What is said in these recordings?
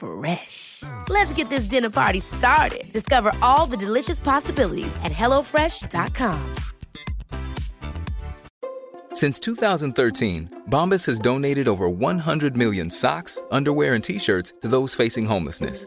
Fresh. Let's get this dinner party started. Discover all the delicious possibilities at hellofresh.com. Since 2013, Bombas has donated over 100 million socks, underwear, and t shirts to those facing homelessness.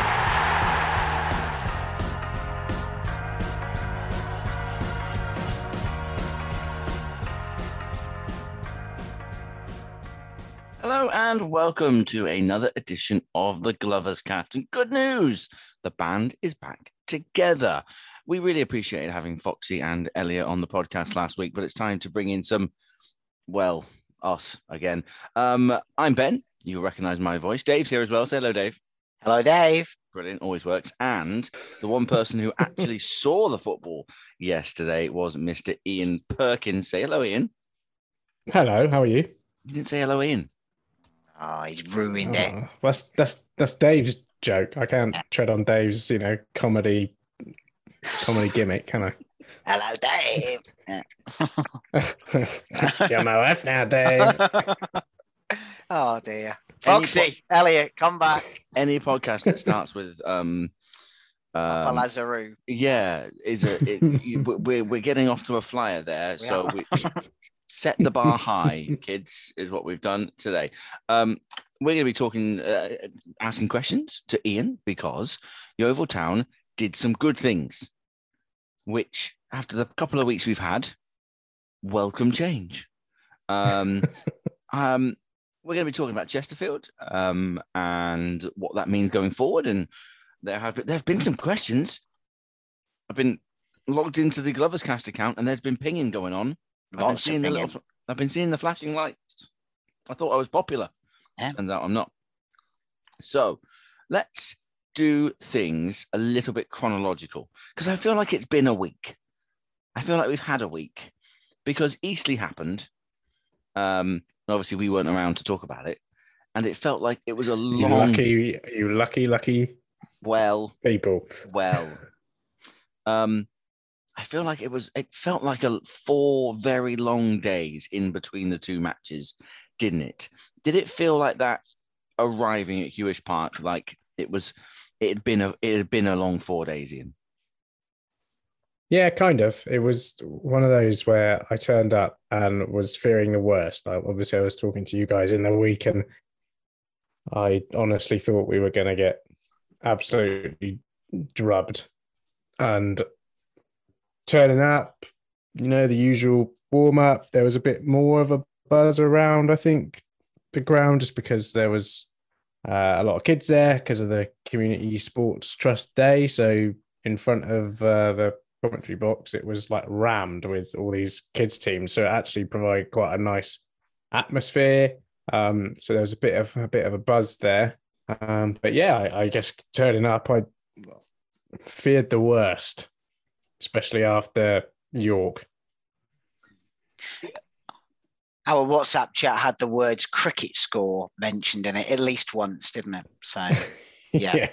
Hello and welcome to another edition of the Glovers Cast. And good news, the band is back together. We really appreciated having Foxy and Elliot on the podcast last week, but it's time to bring in some, well, us again. Um, I'm Ben. You'll recognize my voice. Dave's here as well. Say hello, Dave. Hello, Dave. Brilliant, always works. And the one person who actually saw the football yesterday was Mr. Ian Perkins. Say hello, Ian. Hello, how are you? You didn't say hello, Ian. Oh, he's ruined it. Oh, that's that's that's Dave's joke. I can't tread on Dave's, you know, comedy comedy gimmick, can I? Hello, Dave. You're my wife now, Dave. oh dear. Any Foxy, Elliot, come back. Any podcast that starts with um, Papa um Lazarou. yeah, is a it, you- we're we're getting off to a flyer there. We so we set the bar high, kids, is what we've done today. Um, we're going to be talking, uh, asking questions to Ian because Yeovil Town did some good things, which after the couple of weeks we've had, welcome change. Um, um, we're going to be talking about Chesterfield um, and what that means going forward. And there have been, there have been some questions. I've been logged into the Glovers Cast account, and there's been pinging going on. I've been Lots of seeing the little, I've been seeing the flashing lights. I thought I was popular. Yeah. Turns out I'm not. So let's do things a little bit chronological because I feel like it's been a week. I feel like we've had a week because Eastleigh happened. Um, and obviously we weren't around to talk about it, and it felt like it was a You long, lucky, you lucky, lucky well, people. well. Um, I feel like it was. It felt like a four very long days in between the two matches, didn't it? Did it feel like that arriving at Huish Park? Like it was. It had been a. It had been a long four days in. Yeah, kind of. It was one of those where I turned up and was fearing the worst. Obviously, I was talking to you guys in the week, and I honestly thought we were going to get absolutely drubbed. And turning up, you know, the usual warm up, there was a bit more of a buzz around, I think, the ground, just because there was uh, a lot of kids there because of the Community Sports Trust Day. So in front of uh, the commentary box, it was like rammed with all these kids teams. So it actually provided quite a nice atmosphere. Um, so there was a bit of a bit of a buzz there. Um, but yeah, I, I guess turning up, I feared the worst, especially after York. Our WhatsApp chat had the words cricket score mentioned in it at least once, didn't it? So, yeah. yeah.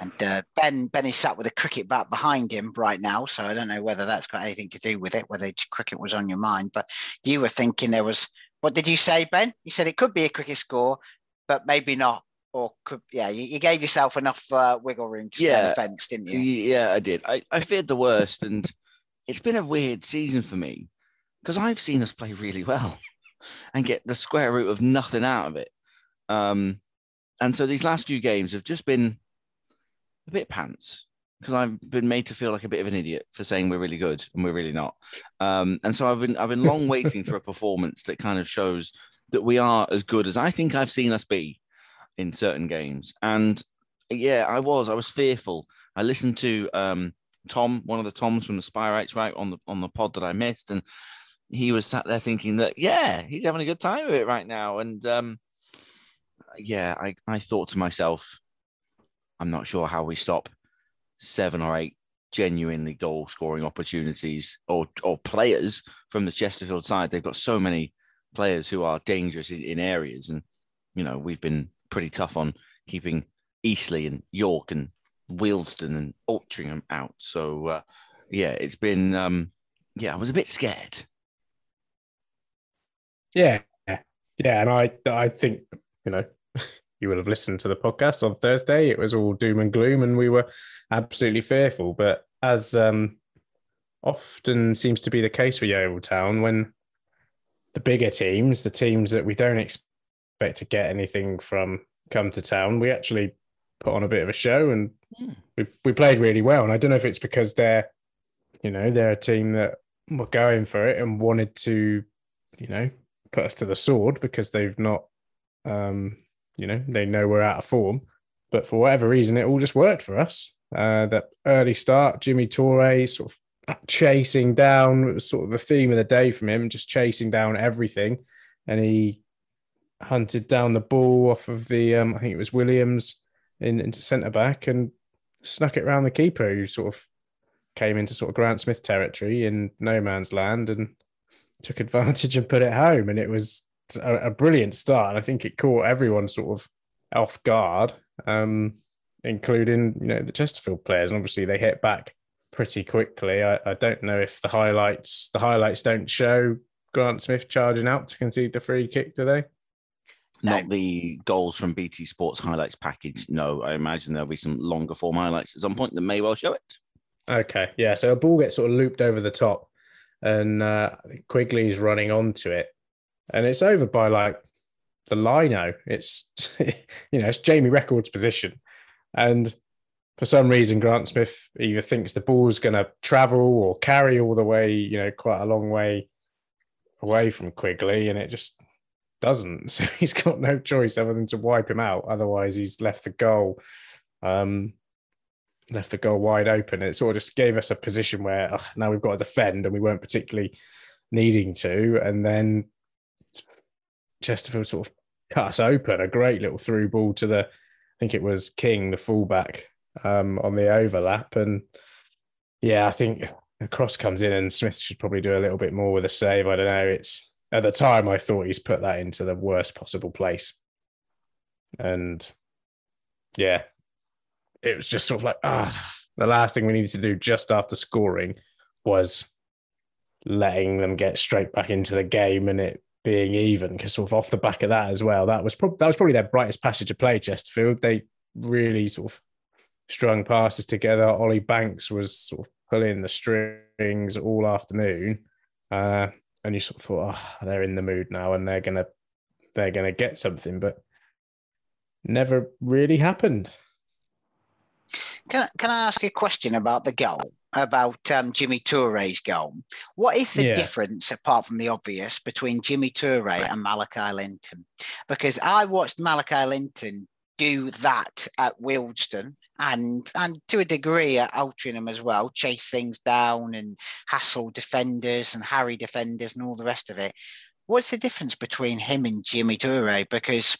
And uh, Ben Ben is sat with a cricket bat behind him right now, so I don't know whether that's got anything to do with it, whether cricket was on your mind. But you were thinking there was. What did you say, Ben? You said it could be a cricket score, but maybe not or could yeah you, you gave yourself enough uh, wiggle room to yeah, the fence didn't you? Yeah i did. I, I feared the worst and it's been a weird season for me because i've seen us play really well and get the square root of nothing out of it. Um and so these last few games have just been a bit pants because I've been made to feel like a bit of an idiot for saying we're really good and we're really not. Um, and so I've been I've been long waiting for a performance that kind of shows that we are as good as I think I've seen us be in certain games. And yeah, I was. I was fearful. I listened to um, Tom, one of the Toms from the Spireites, right on the on the pod that I missed, and he was sat there thinking that yeah, he's having a good time of it right now. And um, yeah, I I thought to myself, I'm not sure how we stop seven or eight genuinely goal scoring opportunities or or players from the Chesterfield side. They've got so many players who are dangerous in, in areas, and you know we've been pretty tough on keeping Eastleigh and York and Wealdstone and Altrincham out. So uh, yeah, it's been um, yeah, I was a bit scared. Yeah, yeah, and I I think you know you will have listened to the podcast on Thursday. It was all doom and gloom, and we were absolutely fearful. But as um, often seems to be the case for Yeovil Town, when the bigger teams, the teams that we don't expect expect to get anything from come to town. We actually put on a bit of a show and mm. we, we played really well. And I don't know if it's because they're, you know, they're a team that were going for it and wanted to, you know, put us to the sword because they've not, um, you know, they know we're out of form. But for whatever reason, it all just worked for us. Uh, that early start, Jimmy Toure sort of chasing down, it was sort of the theme of the day from him, just chasing down everything. And he hunted down the ball off of the um, I think it was Williams in into centre back and snuck it around the keeper who sort of came into sort of Grant Smith territory in no man's land and took advantage and put it home. And it was a, a brilliant start. And I think it caught everyone sort of off guard um, including you know the Chesterfield players. And obviously they hit back pretty quickly. I, I don't know if the highlights the highlights don't show Grant Smith charging out to concede the free kick do they not the goals from BT Sports highlights package. No, I imagine there'll be some longer form highlights at some point that may well show it. Okay, yeah. So a ball gets sort of looped over the top, and uh, Quigley's running onto it, and it's over by like the lino. It's you know it's Jamie Reckord's position, and for some reason Grant Smith either thinks the ball's going to travel or carry all the way, you know, quite a long way away from Quigley, and it just doesn't. So he's got no choice other than to wipe him out. Otherwise, he's left the goal, um, left the goal wide open. It sort of just gave us a position where ugh, now we've got to defend, and we weren't particularly needing to. And then Chesterfield sort of cut us open. A great little through ball to the, I think it was King, the fullback, um, on the overlap. And yeah, I think the cross comes in, and Smith should probably do a little bit more with a save. I don't know. It's at the time I thought he's put that into the worst possible place. And yeah, it was just sort of like, ah, the last thing we needed to do just after scoring was letting them get straight back into the game and it being even. Because sort of off the back of that as well, that was probably that was probably their brightest passage of play. Chesterfield, they really sort of strung passes together. Ollie Banks was sort of pulling the strings all afternoon. Uh, and you sort of thought, oh, they're in the mood now and they're gonna they're gonna get something, but never really happened. Can can I ask a question about the goal? About um, Djimi Toure's goal. What is the yeah. difference, apart from the obvious, between Jimmy Toure and Malachi Linton? Because I watched Malachi Linton do that at Wealdstone and and to a degree at Altrincham as well, chase things down and hassle defenders and harry defenders and all the rest of it. what's the difference between him and Jimmy Toure? Because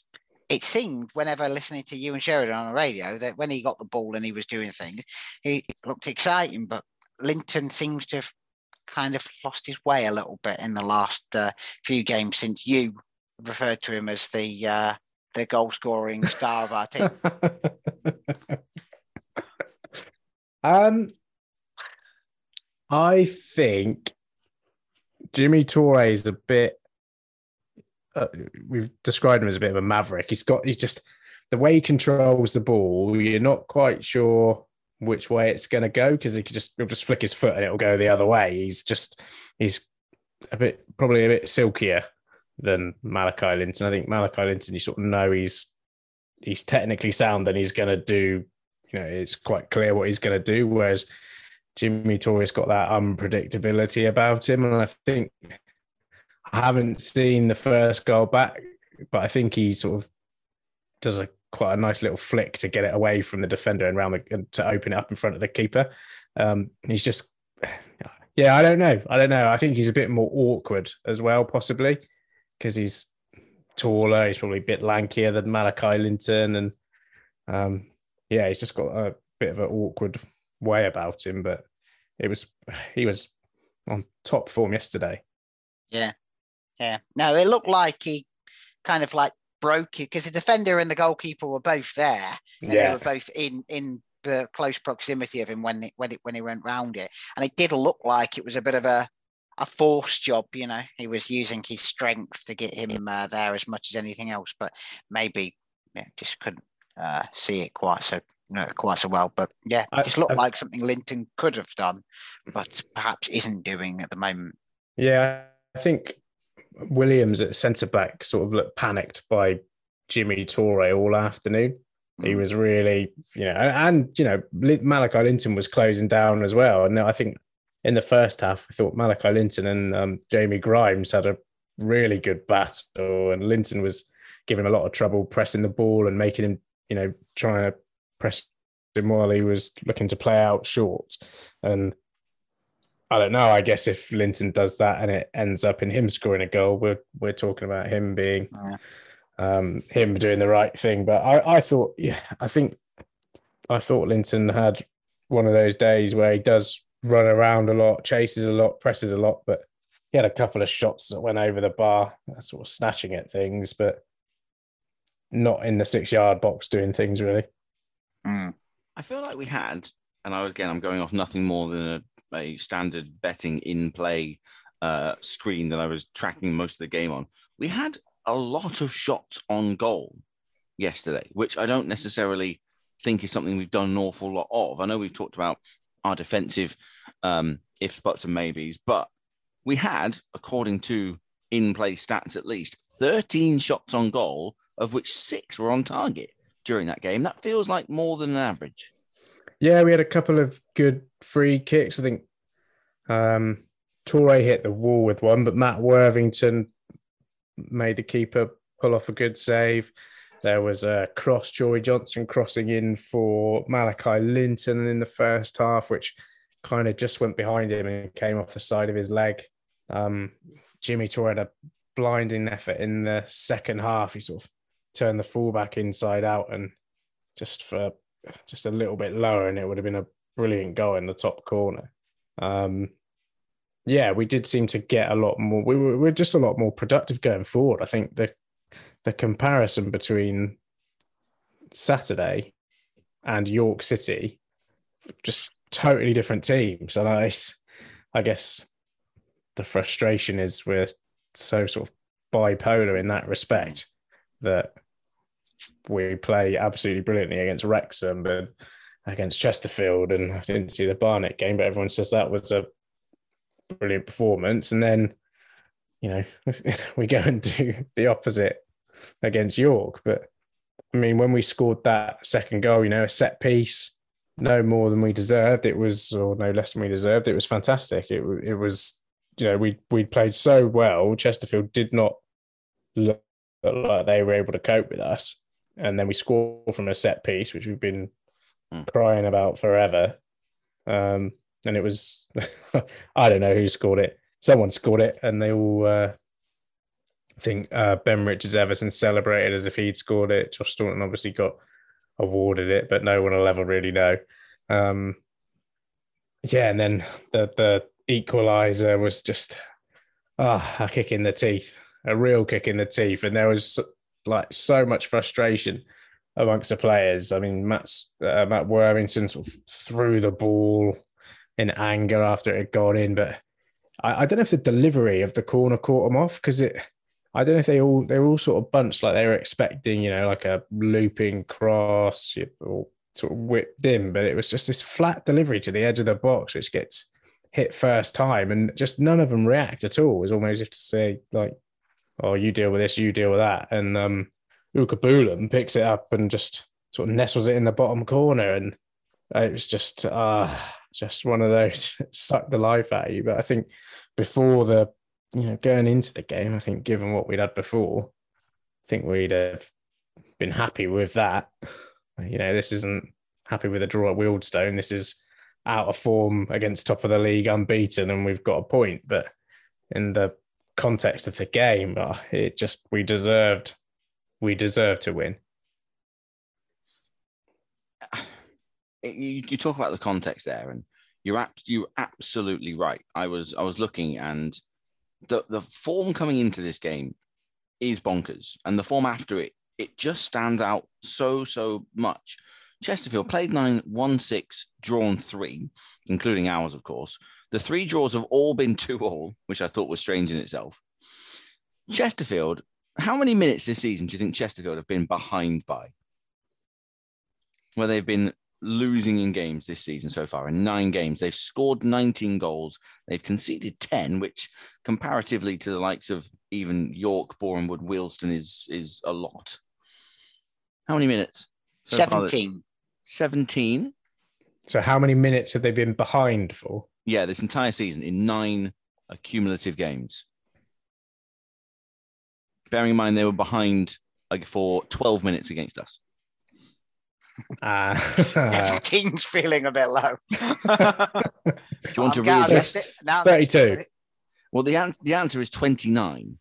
it seemed whenever listening to you and Sheridan on the radio that when he got the ball and he was doing things, he looked exciting. But Linton seems to have kind of lost his way a little bit in the last uh, few games since you referred to him as the uh, the goal scoring star of our team. um, I think Jimmy Toure is a bit. Uh, we've described him as a bit of a maverick. He's got. He's just the way he controls the ball. You're not quite sure which way it's going to go because he could just he'll just flick his foot and it'll go the other way. He's just he's a bit probably a bit silkier than Malachi Linton. I think Malachi Linton, you sort of know he's he's technically sound and he's going to do. You know, it's quite clear what he's going to do. Whereas Jimmy Toure's got that unpredictability about him, and I think I haven't seen the first goal back, but I think he sort of does a quite a nice little flick to get it away from the defender and round the, to open it up in front of the keeper. Um, he's just, yeah, I don't know, I don't know. I think he's a bit more awkward as well, possibly because he's taller. He's probably a bit lankier than Malachi Linton, and um, yeah, he's just got a bit of an awkward way about him, but it was he was on top form yesterday. Yeah, yeah. No, it looked like he kind of like broke it because the defender and the goalkeeper were both there, and yeah. they were both in in the close proximity of him when it, when it when he went round it, and it did look like it was a bit of a a force job. You know, he was using his strength to get him uh, there as much as anything else, but maybe yeah, just couldn't uh, see it quite so know, quite so well. But yeah, it just looked I, like something Linton could have done, but perhaps isn't doing at the moment. Yeah, I think Williams at centre back sort of looked panicked by Jimmy Toure all afternoon. Mm. He was really, you know, and, and you know, Malachi Linton was closing down as well. And I think in the first half, I thought Malachi Linton and um, Jamie Grimes had a really good battle, and Linton was giving him a lot of trouble pressing the ball and making him, you know, trying to press him while he was looking to play out short. And I don't know. I guess if Linton does that and it ends up in him scoring a goal, we're we're talking about him being yeah. um, him doing the right thing. But I, I thought, yeah, I think I thought Linton had one of those days where he does run around a lot, chases a lot, presses a lot, but he had a couple of shots that went over the bar, sort of snatching at things, but not in the six yard box doing things really. Mm. I feel like we had, and I, again, I'm going off nothing more than a, a standard betting in play uh, screen that I was tracking most of the game on. We had a lot of shots on goal yesterday, which I don't necessarily think is something we've done an awful lot of. I know we've talked about our defensive um, ifs, buts, and maybes, but we had, according to in play stats at least, 13 shots on goal, of which six were on target during that game. That feels like more than an average. Yeah, we had a couple of good free kicks. I think um, Toure hit the wall with one, but Matt Worthington made the keeper pull off a good save. There was a cross, Joey Johnson crossing in for Malachi Linton in the first half, which kind of just went behind him and came off the side of his leg. Um, Jimmy Toure had a blinding effort in the second half. He sort of turned the fullback inside out and just for just a little bit lower, and it would have been a brilliant goal in the top corner. Um, yeah, we did seem to get a lot more. We were, we are just a lot more productive going forward. I think the the comparison between Saturday and York City, just totally different teams. And I, I guess the frustration is we're so sort of bipolar in that respect that we play absolutely brilliantly against Wrexham but against Chesterfield. And I didn't see the Barnet game, but everyone says that was a brilliant performance. And then, you know, we go and do the opposite against York. But I mean, when we scored that second goal, you know, a set piece, no more than we deserved. It was, or no less than we deserved. It was fantastic. It, it was, you know, we we played so well. Chesterfield did not look like they were able to cope with us and then we scored from a set piece, which we've been mm. crying about forever. Um, and it was, I don't know who scored it. Someone scored it, and they all uh, I think uh, Ben Richards Everton celebrated as if he'd scored it. Josh Staunton obviously got awarded it, but no one will ever really know. Um, yeah, and then the the equalizer was just ah oh, a kick in the teeth, a real kick in the teeth, and there was like so much frustration amongst the players. I mean, Matt's, uh, Matt Worthington sort of threw the ball in anger after it had gone in, but I, I don't know if the delivery of the corner caught him off because it. I don't know if they all they were all sort of bunched like they were expecting, you know, like a looping cross or sort of whipped in, but it was just this flat delivery to the edge of the box, which gets hit first time, and just none of them react at all. It's almost as if to say like, "Oh, you deal with this, you deal with that," and um, Ukabulam picks it up and just sort of nestles it in the bottom corner, and it was just uh just one of those suck the life out of you. But I think before the you know going into the game, I think given what we'd had before, I think we'd have been happy with that. You know, this isn't happy with a draw at Wealdstone. This is out of form against top of the league, unbeaten, and we've got a point. But in the context of the game, uh, it just we deserved we deserve to win. You, talk about the context there, and you're you're absolutely right. I was I was looking, and the the form coming into this game is bonkers, and the form after it it just stands out so so much. Chesterfield played nine, won six, drawn three, including ours, of course. The three draws have all been two all, which I thought was strange in itself. Chesterfield how many minutes this season do you think Chesterfield have been behind by? Where they've been losing in games this season so far in nine games. They've scored 19 goals. They've conceded 10, which comparatively to the likes of even York, Borehamwood, Wealdstone is is a lot. How many minutes? So 17. 17. So how many minutes have they been behind for? Yeah, this entire season in nine accumulative games bearing in mind they were behind like for 12 minutes against us. Uh, King's feeling a bit low. Do you want to read this? 32. Well, the, an- the answer is 29.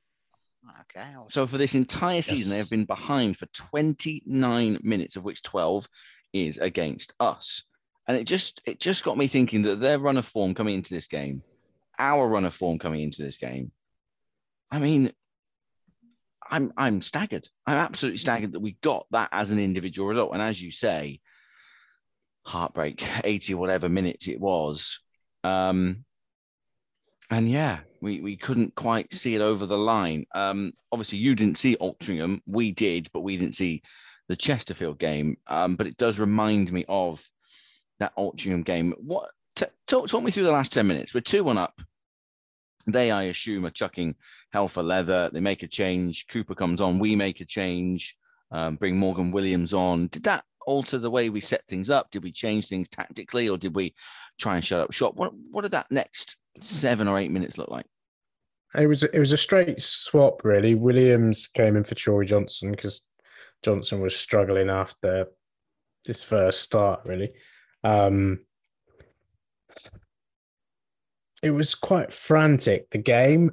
Okay. So for this entire season, yes. they have been behind for 29 minutes, of which 12 is against us. And it just it just got me thinking that their run of form coming into this game, our run of form coming into this game. I mean, I'm I'm staggered. I'm absolutely staggered that we got that as an individual result. And as you say, heartbreak, 80 whatever minutes it was. Um, and yeah, we, we couldn't quite see it over the line. Um, obviously, you didn't see Altrincham. We did, but we didn't see the Chesterfield game. Um, but it does remind me of that Altrincham game. What t- talk, talk me through the last 10 minutes. We're 2 1 up. They, I assume, are chucking hell for leather. They make a change. Cooper comes on. We make a change. Um, bring Morgan Williams on. Did that alter the way we set things up? Did we change things tactically, or did we try and shut up shop? What What did that next seven or eight minutes look like? It was it was a straight swap, really. Williams came in for Troy Johnson because Johnson was struggling after this first start, really. Um, it was quite frantic. The game,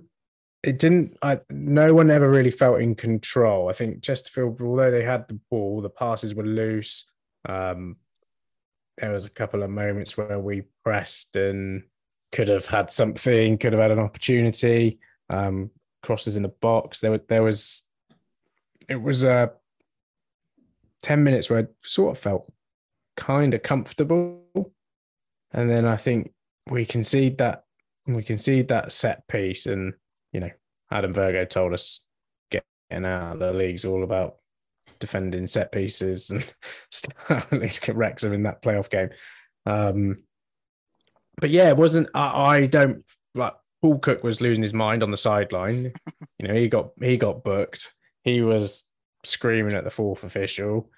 it didn't. I no one ever really felt in control. I think Chesterfield, although they had the ball, the passes were loose. Um, there was a couple of moments where we pressed and could have had something, could have had an opportunity. Um, crosses in the box. There, was there was. It was uh, ten minutes where I sort of felt kind of comfortable, and then I think we concede that we concede that set piece, and you know, Adam Virgo told us getting out of the league's all about defending set pieces and Wrexham in that playoff game. Um, but yeah, it wasn't. I, I don't like. Paul Cook was losing his mind on the sideline. you know, he got he got booked. He was screaming at the fourth official.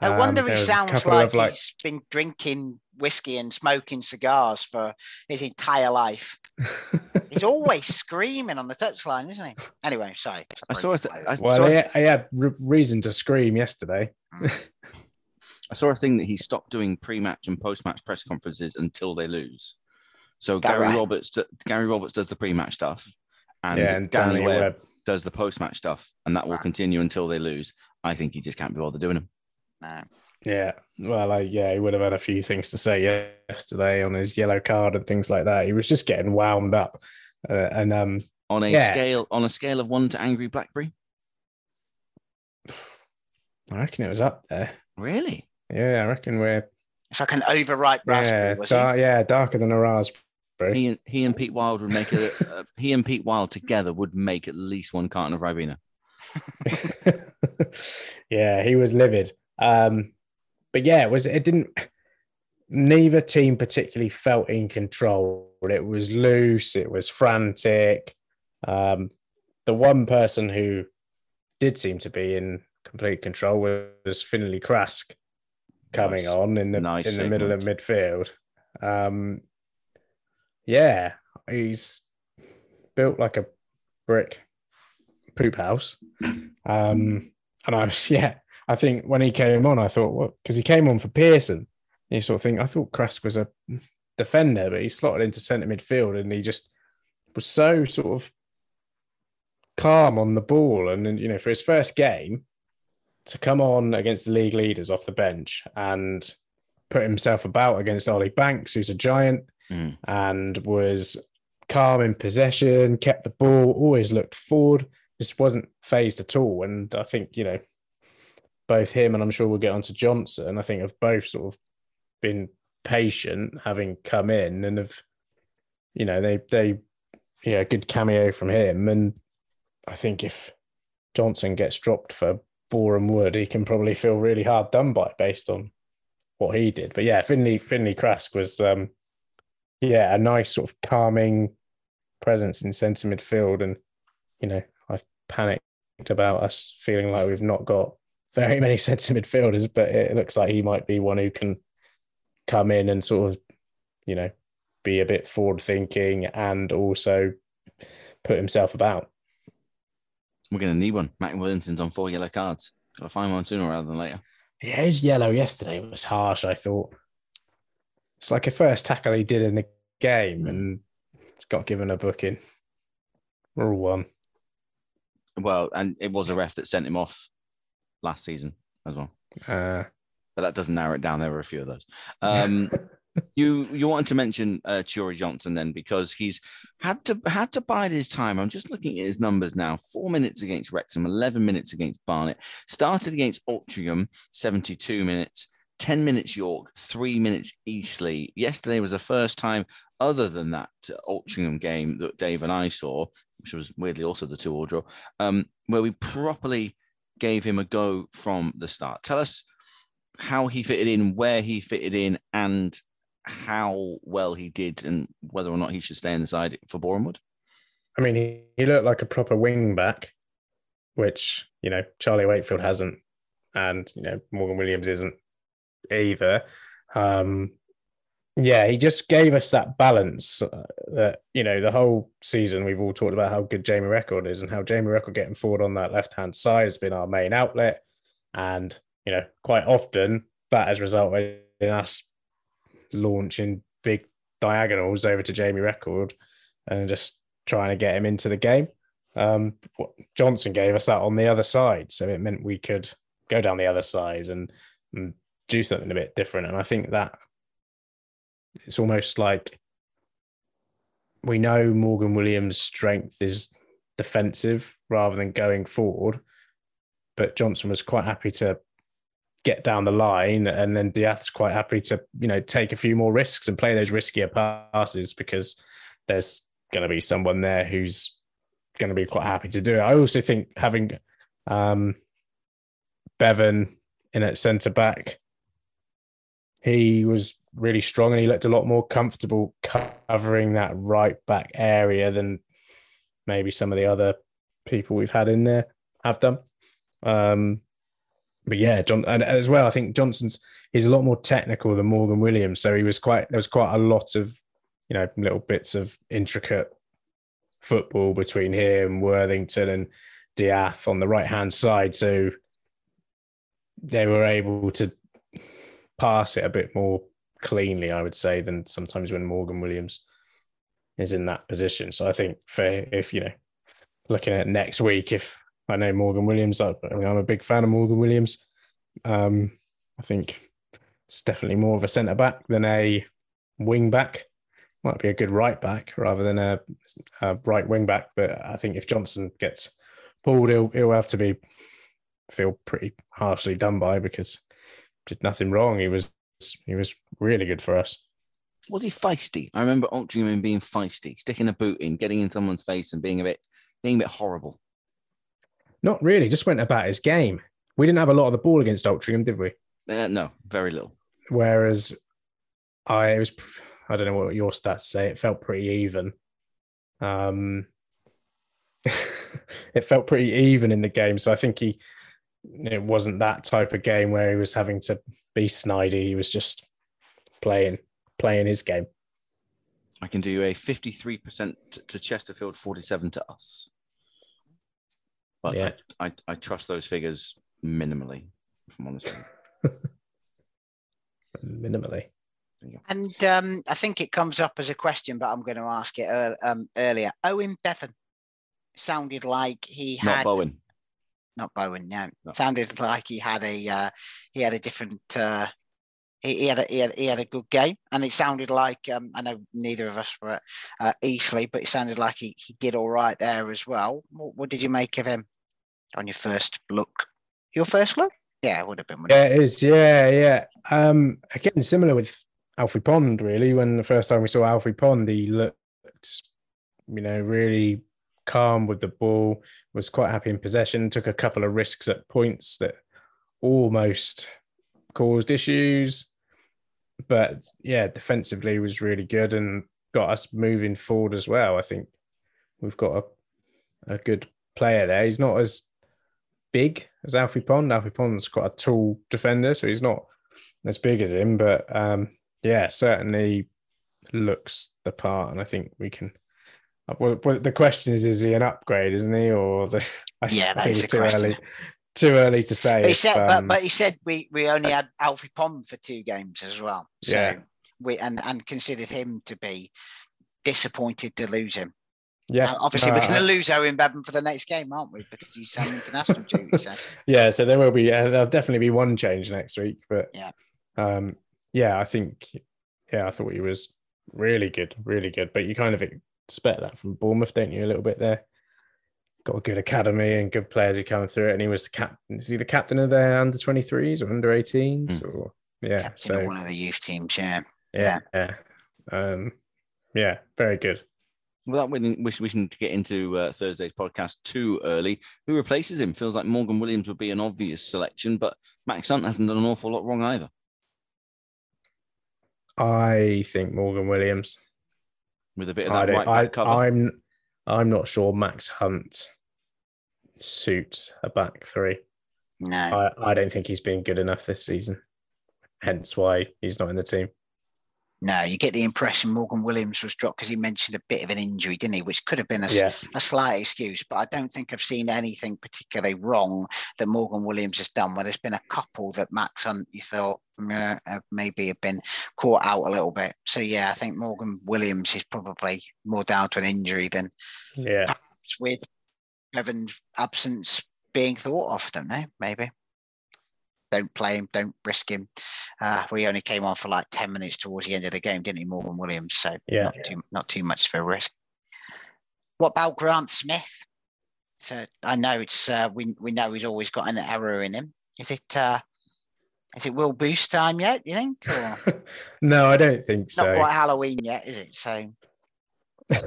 No um, wonder he sounds like, like he's been drinking whiskey and smoking cigars for his entire life. he's always screaming on the touchline, isn't he? Anyway, sorry. I saw it. well, saw he, he, had reason to scream yesterday. Hmm. I saw a thing that he stopped doing pre-match and post-match press conferences until they lose. So Gary right? Roberts, Gary Roberts does the pre-match stuff, and, yeah, and Danny, Danny Webb, Webb, does the post match stuff, and that will continue until they lose. I think he just can't be bothered doing them. No. Yeah, well, like, yeah, he would have had a few things to say yesterday on his yellow card and things like that. He was just getting wound up, uh, and um, on a yeah. scale on a scale of one to angry Blackberry. I reckon it was up there. Really? Yeah, I reckon we're. It's like an overripe raspberry, yeah, was dar- it? yeah, darker than a raspberry. He and he and Pete Wild would make a uh, he and Pete Wild together would make at least one carton of Ribena. yeah, he was livid. Um, but yeah, it was it didn't neither team particularly felt in control. It was loose, it was frantic. Um, the one person who did seem to be in complete control was Finley Krask coming Nice. on in the Nice in the middle of midfield. Um, yeah, he's built like a brick poop house. Um, and I was yeah, I think when he came on, I thought what because he came on for Pearson. You sort of think I thought Krask was a defender, but he slotted into centre midfield and he just was so sort of calm on the ball. And then, you know, for his first game, to come on against the league leaders off the bench and put himself about against Ollie Banks, who's a giant, Mm. and was calm in possession, kept the ball, always looked forward, just wasn't phased at all. And I think, you know, both him and I'm sure we'll get on to Johnson, I think have both sort of been patient having come in and have, you know, they, they, yeah, good cameo from him. And I think if Johnson gets dropped for Boreham Wood, he can probably feel really hard done by based on what he did. But yeah, Finley Finley Krask was um yeah, a nice sort of calming presence in centre midfield. And, you know, I've panicked about us feeling like we've not got very many centre midfielders, but it looks like he might be one who can come in and sort of, you know, be a bit forward thinking and also put himself about. We're going to need one. Matt Williamson's on four yellow cards. Got to find one sooner rather than later. Yeah, his yellow yesterday was harsh, I thought. It's like a first tackle he did in the game and got given a booking. Rule one. Well, and it was a ref that sent him off last season as well. Uh, but that doesn't narrow it down. There were a few of those. Um, you you wanted to mention uh, Chiori Johnson then because he's had to had to bide his time. I'm just looking at his numbers now. Four minutes against Wrexham, 11 minutes against Barnet. Started against Altrincham, 72 minutes. 10 minutes York, three minutes Eastleigh. Yesterday was the first time, other than that uh, Altrincham game that Dave and I saw, which was weirdly also the two all draw, um, where we properly gave him a go from the start. Tell us how he fitted in, where he fitted in, and how well he did, and whether or not he should stay in the side for Bournemouth. I mean, he, he looked like a proper wing back, which, you know, Charlie Wakefield hasn't, and, you know, Morgan Williams isn't either. Um, yeah, he just gave us that balance uh, that, you know, the whole season we've all talked about how good Jamie Reckord is and how Jamie Reckord getting forward on that left hand side has been our main outlet. And, you know, quite often that has resulted in us launching big diagonals over to Jamie Reckord and just trying to get him into the game. Um, Johnson gave us that on the other side. So it meant we could go down the other side and, and do something a bit different. And I think that it's almost like we know Morgan Williams' strength is defensive rather than going forward. But Johnson was quite happy to get down the line, and then Diath's quite happy to, you know, take a few more risks and play those riskier passes because there's going to be someone there who's going to be quite happy to do it. I also think having um, Bevan in at centre back he was really strong and he looked a lot more comfortable covering that right back area than maybe some of the other people we've had in there have done. Um, but yeah, John, and as well, I think Johnson's he's a lot more technical than Morgan Williams, so he was quite there was quite a lot of you know little bits of intricate football between him, Worthington, and Diath on the right hand side, so they were able to pass it a bit more cleanly, I would say, than sometimes when Morgan Williams is in that position. So I think for if you know looking at next week, if I know Morgan Williams, I, mean, I'm a big fan of Morgan Williams. Um, I think it's definitely more of a centre back than a wing back. Might be a good right back rather than a, a right wing back. But I think if Johnson gets pulled, he'll, he'll have to be feel pretty harshly done by because did nothing wrong. He was he was really good for us. Was he feisty? I remember altering him being feisty, sticking a boot in, getting in someone's face, and being a bit being a bit horrible. Not really. Just went about his game. We didn't have a lot of the ball against Altrincham, did we? Uh, no, very little. Whereas I was, I don't know what your stats say. It felt pretty even. Um, it felt pretty even in the game. So I think he, it wasn't that type of game where he was having to be snidey. He was just playing, playing his game. I can do a 53% to Chesterfield, 47 to us. But yeah. I, I, I trust those figures minimally, if I'm honest minimally. And um, I think it comes up as a question, but I'm going to ask it uh, um, earlier. Owen Bevan sounded like he had. Not Bowen. Not Bowen. No. no. Sounded like he had a uh, he had a different. Uh, he, he, had a, he had he had a good game, and it sounded like um, I know neither of us were at uh, Eastleigh, but it sounded like he, he did all right there as well. What, what did you make of him on your first look? Your first look? Yeah, it would have been. Yeah, it is. Yeah, yeah. Um, again, similar with Alfie Pond, really. When the first time we saw Alfie Pond, he looked, you know, really calm with the ball, was quite happy in possession, took a couple of risks at points that almost caused issues. But yeah, defensively was really good and got us moving forward as well. I think we've got a, a good player there. He's not as big as Alfie Pond. Alfie Pond's quite a tall defender, so he's not as big as him, but um, yeah, certainly looks the part, and I think we can. Well, the question is: Is he an upgrade? Isn't he, or the? I yeah, that is too question. early. Too early to say. He if, said, um, but, but he said we we only had Alfie Pond for two games as well. So yeah. we and and considered him to be disappointed to lose him. Yeah, now, obviously uh, we're going to lose Owen Bevan for the next game, aren't we? Because he's on international duty. So. Yeah, so there will be uh, there'll definitely be one change next week, but yeah, um, yeah, I think, yeah, I thought he was really good, really good. But you kind of expect that from Bournemouth, don't you? A little bit there. Got a good academy and good players who come through it. And he was the captain. Is he the captain of their under 23s or under 18s? Mm. Or yeah, captain so one of the youth teams. Yeah, yeah, yeah. Um, yeah, very good. Without wishing to get into uh, Thursday's podcast too early, who replaces him? Feels like Morgan Williams would be an obvious selection, but Max Hunt hasn't done an awful lot wrong either. I think Morgan Williams. With a bit of that right back cover. I'm I'm not sure Max Hunt suits a back three. No. I, I don't think he's been good enough this season. Hence why he's not in the team. No, you get the impression Morgan Williams was dropped because he mentioned a bit of an injury, didn't he? Which could have been a, yeah. a slight excuse, but I don't think I've seen anything particularly wrong that Morgan Williams has done. Where there's been a couple that Max Hunt you thought maybe have been caught out a little bit. So yeah, I think Morgan Williams is probably more down to an injury than yeah, with Bevan's absence being thought of. Don't know, maybe don't play him, don't risk him. Uh, we only came on for like 10 minutes towards the end of the game, didn't he, Morgan Williams? So yeah. not, too, not too much for a risk. What about Grant Smith? So I know it's uh, we we know he's always got an error in him. Is it uh, is it Will Boost time yet? You think? Or... no, I don't think so. Not quite Halloween yet, is it? So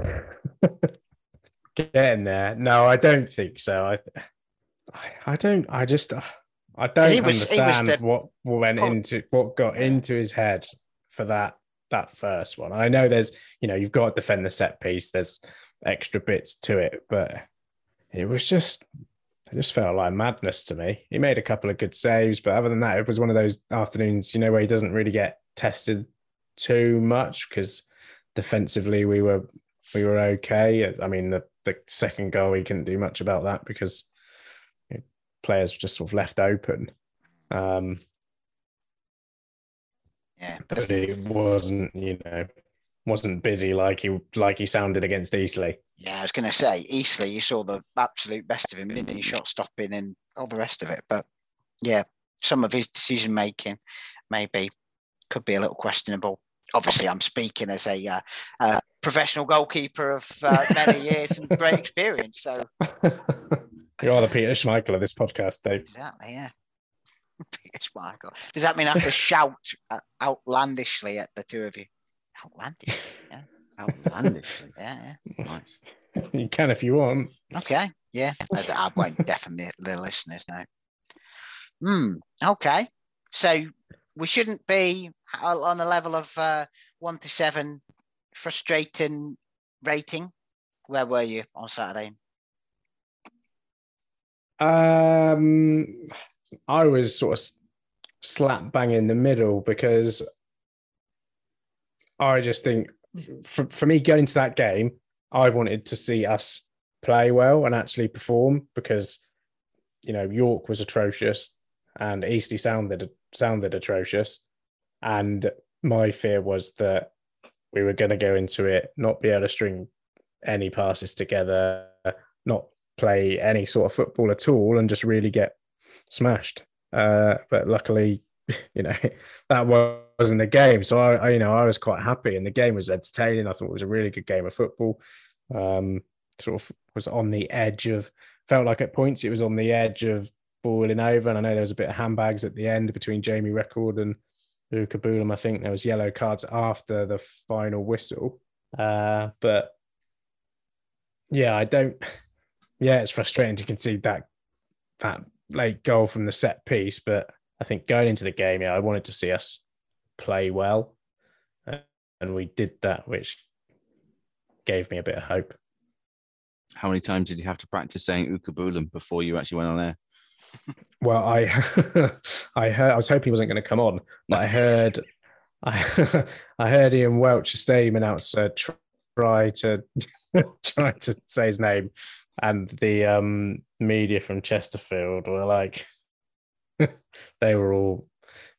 getting there. No, I don't think so. I I don't. I just. Uh, I don't was, understand the, what went into what got into his head for that that first one. I know there's you know you've got to defend the set piece. There's extra bits to it, but it was just it just felt like madness to me. He made a couple of good saves, but other than that, it was one of those afternoons, you know, where he doesn't really get tested too much because defensively we were we were okay. I mean, the the second goal he couldn't do much about that because players were just sort of left open. Um, yeah, but it wasn't, you know, wasn't busy like he like he sounded against Eastleigh. Yeah, I was going to say Eastleigh. You saw the absolute best of him, didn't he? Shot stopping and all the rest of it. But yeah, some of his decision making maybe could be a little questionable. Obviously, I'm speaking as a uh, uh, professional goalkeeper of uh, many years and great experience. So you are the Peter Schmeichel of this podcast, Dave. Exactly. Yeah. Peter Schmeichel. Does that mean I have to shout uh, outlandishly at the two of you? Outlandish. Yeah. Outlandishly. yeah. Yeah. Nice. You can if you want. Okay. Yeah. I, I won't definitely the listeners know. Hmm. Okay. So we shouldn't be on a level of uh, one to seven frustrating rating. Where were you on Saturday? Um, I was sort of slap bang in the middle because I just think for, for me going into that game, I wanted to see us play well and actually perform because you know York was atrocious and Eastleigh sounded sounded atrocious, and my fear was that we were going to go into it not be able to string any passes together, not play any sort of football at all, and just really get smashed. Uh, but luckily, you know that wasn't the game. So I, I, you know, I was quite happy, and the game was entertaining. I thought it was a really good game of football. Um, sort of was on the edge of felt like at points it was on the edge of boiling over. And I know there was a bit of handbags at the end between Jamie Reckord and Ukabulam. I think there was yellow cards after the final whistle. Uh, but yeah, I don't. Yeah, it's frustrating to concede that that late goal from the set piece, but I think going into the game, yeah, I wanted to see us play well, and we did that, which gave me a bit of hope. How many times did you have to practice saying Ukabulam before you actually went on air? Well, I I heard I was hoping he wasn't going to come on, but I heard I I heard Ian Welch, stadium announcer, try to try to say his name, and the um, media from Chesterfield were like, they were all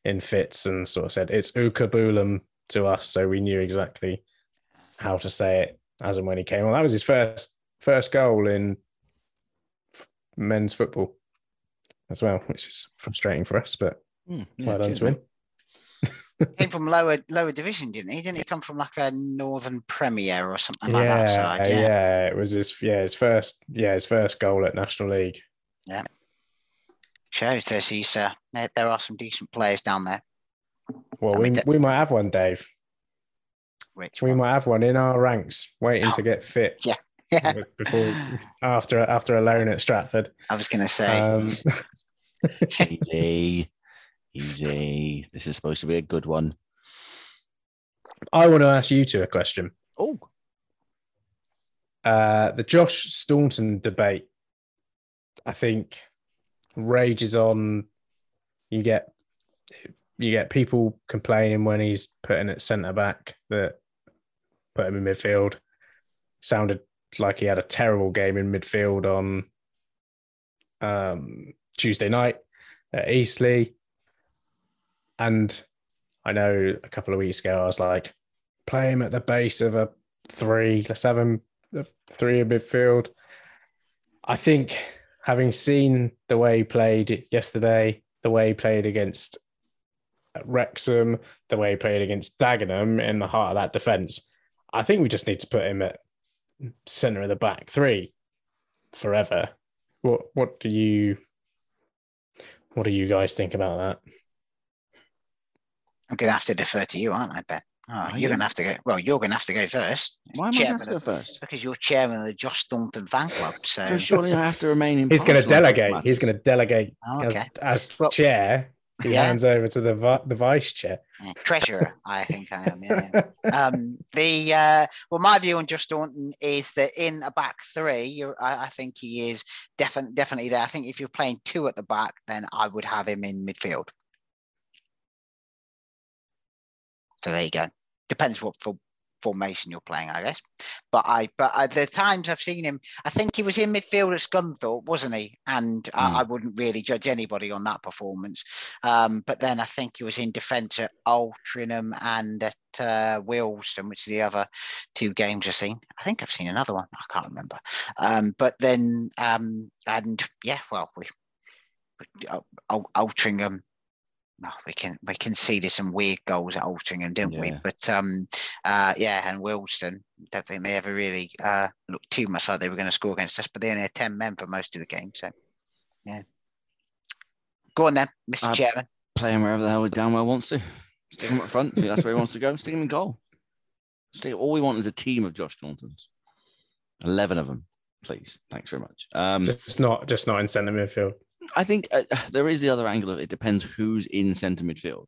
in fits and sort of said it's Ukabulam to us, so we knew exactly how to say it as and when he came on. That was his first first goal in men's football as well, which is frustrating for us, but mm, yeah, well done to him. came from lower lower division, didn't he? Didn't he come from like a Northern Premier or something yeah, like that side? Yeah. yeah, it was his yeah his first yeah his first goal at National League. Yeah, shows there's these uh, there, there are some decent players down there. Well, I we, we might have one, Dave. Which we one? might have one in our ranks, waiting oh, to get fit. Yeah, yeah. Before after after a loan at Stratford. I was going to say. Um, easy, easy. This is supposed to be a good one. I want to ask you two a question. Oh. Uh, the Josh Staunton debate, I think, rages on. You get you get people complaining when he's putting at centre back that put him in midfield. Sounded like he had a terrible game in midfield on um, Tuesday night at Eastleigh. And I know a couple of weeks ago I was like, play him at the base of a three, let's have him three in midfield. I think having seen the way he played yesterday, the way he played against Wrexham, the way he played against Dagenham in the heart of that defence, I think we just need to put him at centre of the back three forever. What what do you what do you guys think about that? I'm to have to defer to you, aren't I, Ben? Oh, you're you? going to have to go. Well, you're going to have to go first. Why am chairman I going to go first? Because you're chairman of the Josh Staunton fan club. So, so surely I have to remain in. He's going to delegate. He's going to delegate oh, okay. as, as well, chair. He yeah. hands over to the the vice chair. Yeah, treasurer, I think I am. Yeah. um, the uh, well, my view on Josh Staunton is that in a back three, I, I, think he is definitely definitely there. I think if you're playing two at the back, then I would have him in midfield. So there you go. Depends what for formation you're playing, I guess. But I, but I, the times I've seen him, I think he was in midfield at Scunthorpe, wasn't he? And mm. I, I, wouldn't really judge anybody on that performance. Um, but then I think he was in defence at Altrincham and at uh, Wealdstone, which are the other two games I've seen. I think I've seen another one. I can't remember. Um, but then, um, and yeah, well, we, Altrincham oh, we can we can see there's some weird goals at Altrincham, didn't yeah. we? But um, uh, yeah, and Wealdstone, don't think they ever really uh, looked too much like they were going to score against us, but they only had ten men for most of the game. So yeah, go on then, Mr. Uh, Chairman. Play him wherever the hell Downwell wants to. Stick him up front. If that's where he wants to go. Stick him in goal. Stick. All we want is a team of Josh Stauntons. Eleven of them, please. Thanks very much. Um, just not just not in centre midfield. I think uh, there is the other angle of it. it depends who's in centre midfield.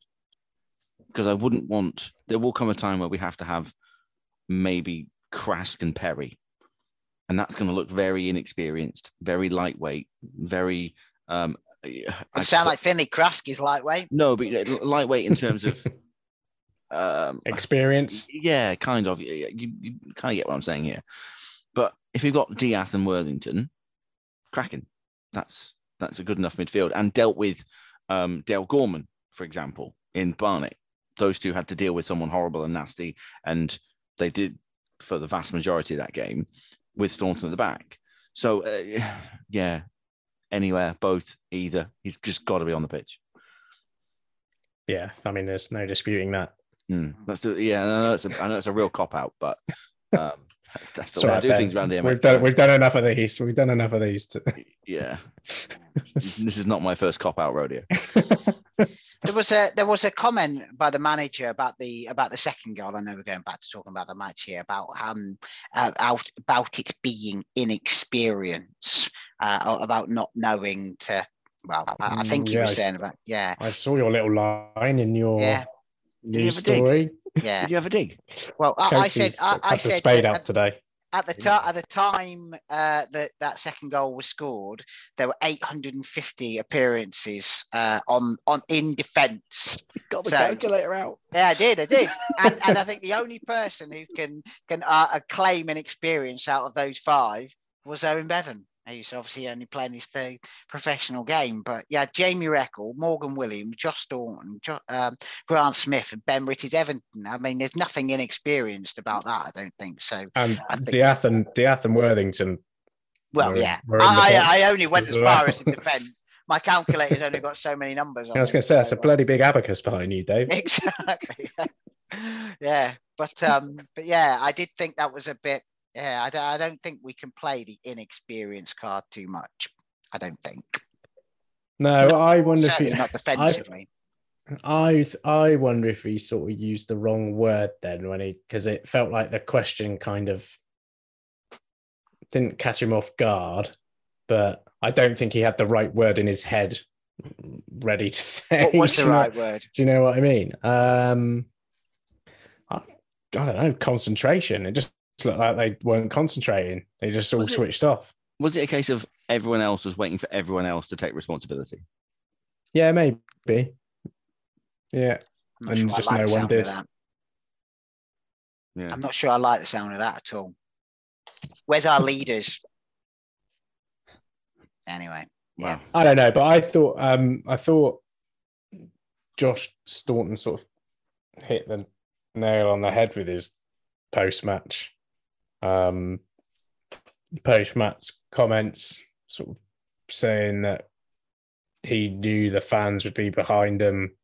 Because I wouldn't want, there will come a time where we have to have maybe Krask and Perry. And that's going to look very inexperienced, very lightweight, very. Um, I sound like Finlay Krask is lightweight. No, but lightweight in terms of um, experience. Yeah, kind of. You, you, kind of get what I'm saying here. But if you've got Diath and Worthington, cracking. That's that's a good enough midfield and dealt with um, Dale Gorman, for example, in Barnet. Those two had to deal with someone horrible and nasty, and they did for the vast majority of that game with Staunton at the back. So, uh, yeah, anywhere, both, either. He's just got to be on the pitch. Yeah, I mean, there's no disputing that. Mm, that's the, yeah, I know it's a, I know it's a real cop out, but um, that's the way I do ben. things around here. We've done, we've done enough of these. We've done enough of these. To... yeah, this is not my first cop out rodeo. there was a there was a comment by the manager about the about the second goal. I know we're going back to talking about the match here about um uh, about, about it being inexperience, uh, about not knowing to. Well, I, I think you mm, yeah, were saying about yeah. I saw your little line in your yeah. news story. Yeah. Did you have a dig? Well, I, I said I, I said spade out today. At the, ta- at the time uh, that that second goal was scored, there were 850 appearances uh, on on in defence. Got the so, calculator out. Yeah, I did. I did. and, and I think the only person who can can uh, claim an experience out of those five was Owen Bevan. He's obviously only playing his third professional game. But yeah, Jamie Reckord, Morgan Williams, Josh Staunton, jo- um, Grant Smith, and Ben Ritties Everton. I mean, there's nothing inexperienced about that, I don't think. So and I think Diath and and Worthington. Well, were, yeah, were I, I, I, only went as far as to defend. My calculator's only got so many numbers. I was going to say, so, that's a bloody big abacus behind you, Dave. Exactly. yeah, but um, but yeah, I did think that was a bit yeah, I don't, I don't think we can play the inexperienced card too much. I don't think. No, I wonder if he, not defensively. I, I I wonder if he sort of used the wrong word then when he because it felt like the question kind of didn't catch him off guard, but I don't think he had the right word in his head ready to say. What was the right know, word? Do you know what I mean? Um, I, I don't know. Concentration. It just looked like they weren't concentrating. They just all was switched it, off. Was it a case of everyone else was waiting for everyone else to take responsibility? Yeah, maybe. Yeah, and sure just like no one did. Yeah. I'm not sure I like the sound of that at all. Where's our leaders? Anyway, yeah. I don't know, but I thought um I thought Josh Staunton sort of hit the nail on the head with his post match um, post match comments, sort of saying that he knew the fans would be behind him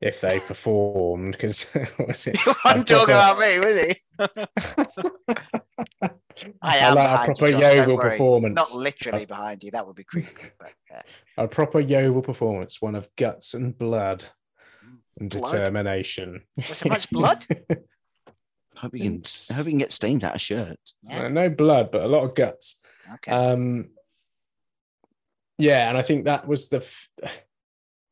if they performed. Because was it? I'm talking about me, was he? I am like a proper you, Yeovil performance. Not literally behind you. That would be creepy. But, yeah. A proper Yeovil performance, one of guts and blood and blood? determination. Was there much blood? I hope you can. I hope you can get stains out of shirts. Yeah. No blood, but a lot of guts. Okay. Um, yeah, and I think that was the f-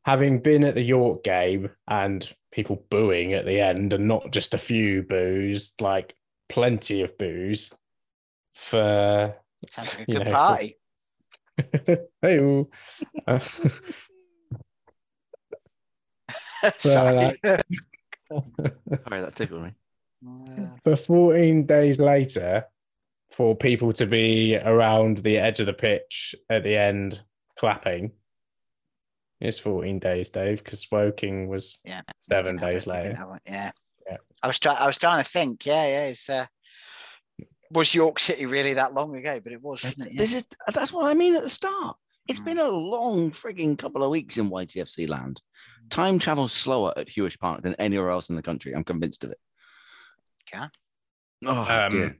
having been at the York game and people booing at the end, and not just a few boos, like plenty of boos for. Sounds like a good know, party. hey, uh, Sorry. Sorry, that tickled me. Ah. for 14 days later, for people to be around the edge of the pitch at the end clapping. It's 14 days, Dave, because Woking was yeah, seven days later. Yeah. Yeah. I was trying. I was trying to think. Yeah, yeah. It's uh, was York City really that long ago? But it was. Wasn't it? Yeah. This is that's what I mean at the start. It's hmm. been a long frigging couple of weeks in YTFC land. Hmm. Time travels slower at Huish Park than anywhere else in the country. I'm convinced of it. Yeah. Oh Um, dear.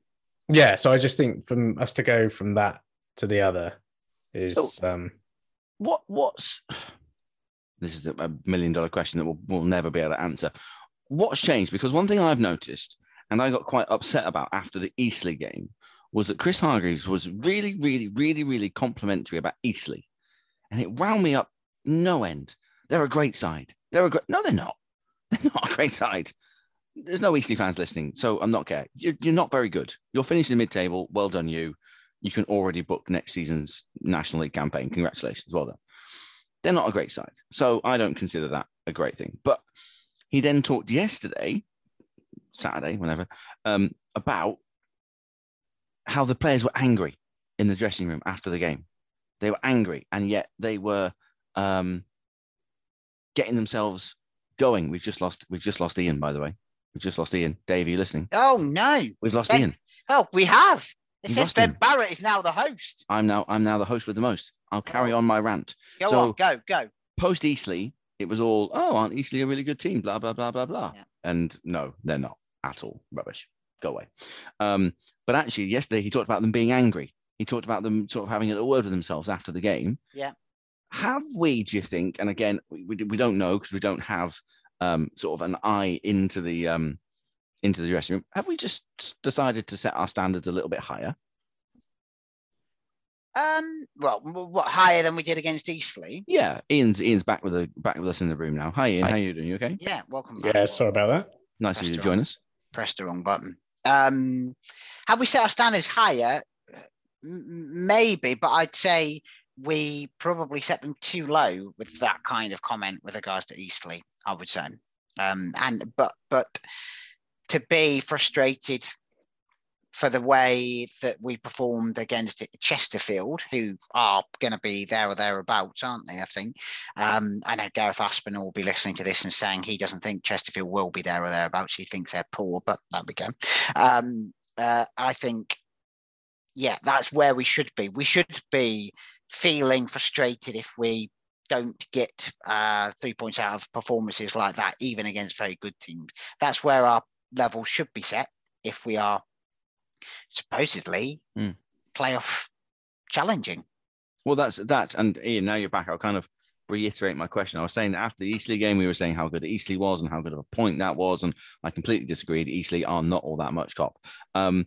Yeah, so I just think from us to go from that to the other is um What what's this is a, a million dollar question that we'll, we'll never be able to answer. What's changed? Because one thing I've noticed, and I got quite upset about after the Eastleigh game, was that Chris Hargreaves was really, really, really, really complimentary about Eastleigh, and it wound me up no end. They're a great side. They're a great. No, they're not. They're not a great side. There's no Eastleigh fans listening, so I'm not care. You're, you're not very good. You're finishing mid-table. Well done, you. You can already book next season's National League campaign. Congratulations. Well done they're not a great side. So I don't consider that a great thing. But he then talked yesterday, Saturday, whenever, um, about how the players were angry in the dressing room after the game. They were angry, and yet they were um, getting themselves going. We've just lost. We've just lost Ian, by the way. We've just lost Ian. Dave, are you listening? Oh no. We've lost Ben- Ian. Oh, we have. It We've says Ben him. Barrett is now the host. I'm now. I'm now the host with the most. I'll carry on my rant. Go So- on, go, go. post Eastleigh, it was all, oh, aren't Eastleigh a really good team? Blah, blah, blah, blah, blah. Yeah. And no, they're not at all. Rubbish. Go away. Um, but actually, yesterday he talked about them being angry. He talked about them sort of having a little word with themselves after the game. Yeah. Have we, do you think? And again, we, we don't know because we don't have um, sort of an eye into the um, into the dressing room. Have we just decided to set our standards a little bit higher? Um, well, what higher than we did against Eastleigh? Yeah, Ian's Ian's back with a back with us in the room now. Hi, Ian. How you doing? You okay? Yeah, welcome back. yeah, sorry about that. Nice of you to Restaurant. join us. Pressed the wrong button. Um, have we set our standards higher? Maybe, but I'd say we probably set them too low with that kind of comment with regards to Eastleigh. I would say, um, and but but to be frustrated for the way that we performed against Chesterfield, who are going to be there or thereabouts, aren't they? I think. Um, I know Gareth Aspinall will be listening to this and saying he doesn't think Chesterfield will be there or thereabouts. He thinks they're poor, but there we go. Um, uh, I think, yeah, that's where we should be. We should be feeling frustrated if we don't get uh, three points out of performances like that, even against very good teams. That's where our level should be set if we are supposedly Hmm. playoff challenging. Well, that's that's and Ian. Now you're back. I'll kind of reiterate my question. I was saying that after the Eastleigh game, we were saying how good Eastleigh was and how good of a point that was, and I completely disagreed. Eastleigh are not all that much cop. Um,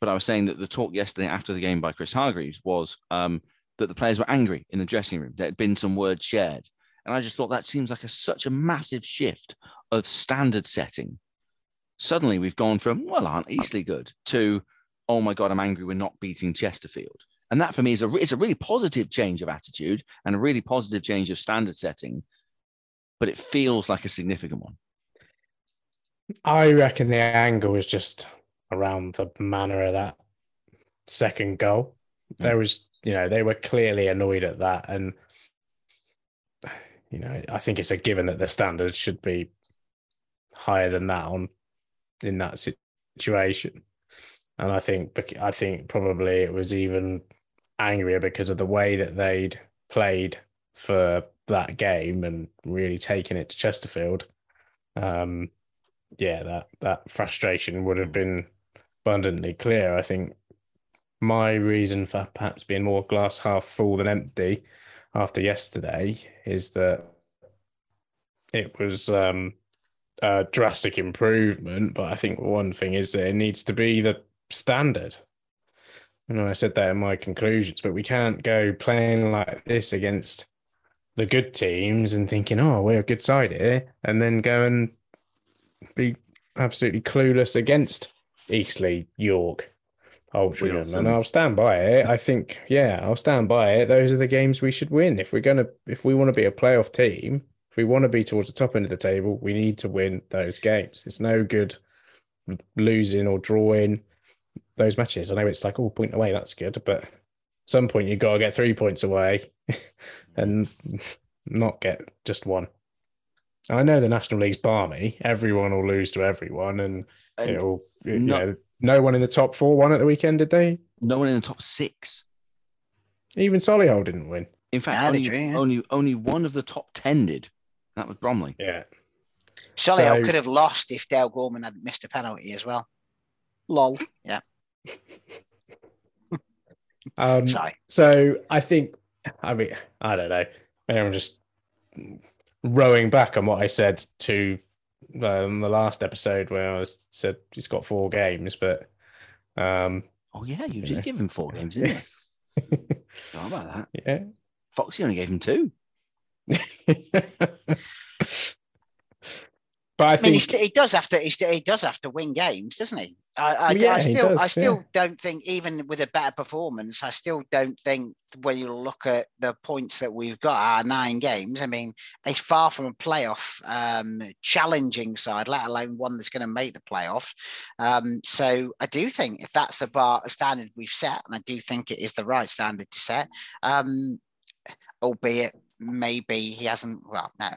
but I was saying that the talk yesterday after the game by Chris Hargreaves was um, that the players were angry in the dressing room. There had been some words shared, and I just thought that seems like a such a massive shift of standard setting. Suddenly, we've gone from well, aren't Eastleigh good to oh my god, I'm angry we're not beating Chesterfield. And that for me is a it's a really positive change of attitude and a really positive change of standard setting, but it feels like a significant one. I reckon the angle was just around the manner of that second goal. There was, you know, they were clearly annoyed at that. And, you know, I think it's a given that the standards should be higher than that on in that situation. And I think, I think probably it was even angrier because of the way that they'd played for that game and really taken it to Chesterfield. Um, yeah, that that frustration would have been abundantly clear. I think my reason for perhaps being more glass half full than empty after yesterday is that it was um, a drastic improvement, but I think one thing is that it needs to be the standard. Know I said that in my conclusions, but we can't go playing like this against the good teams and thinking, oh, we're a good side here, and then go and be absolutely clueless against Eastleigh, York, Oh, Wealdstone. And I'll stand by it. I think, yeah, I'll stand by it. Those are the games we should win. If we're gonna if we want to be a playoff team, if we want to be towards the top end of the table, we need to win those games. It's no good losing or drawing those matches. I know it's like, oh, point away, that's good, but some point you've got to get three points away and not get just one. I know the National League's balmy. Everyone will lose to everyone, and, and it'll no, you know, no one in the top four won at the weekend, did they? No one in the top six. Even Solihull didn't win. In fact, only, drew, yeah. only only one of the top ten did. That was Bromley. Yeah. Solihull so, could have lost if Dale Gorman had missed a penalty as well. Lol. Yeah. um, Sorry. So I think, I mean, I don't know. Maybe I'm just rowing back on what I said to um, the last episode where I was, said he's got four games, but um, oh yeah, you, you did know. give him four games, didn't you? How about that? Yeah, Foxy only gave him two. But I, I mean, think... he, does have to. He, does have to win games, doesn't he? I, I, yeah, I still, does, I still yeah. don't think, even with a better performance, I still don't think when you look at the points that we've got, our nine games. I mean, it's far from a playoff um, challenging side, let alone one that's going to make the playoff. Um, so I do think if that's a bar, a standard we've set, and I do think it is the right standard to set, um, albeit maybe he hasn't. Well, no,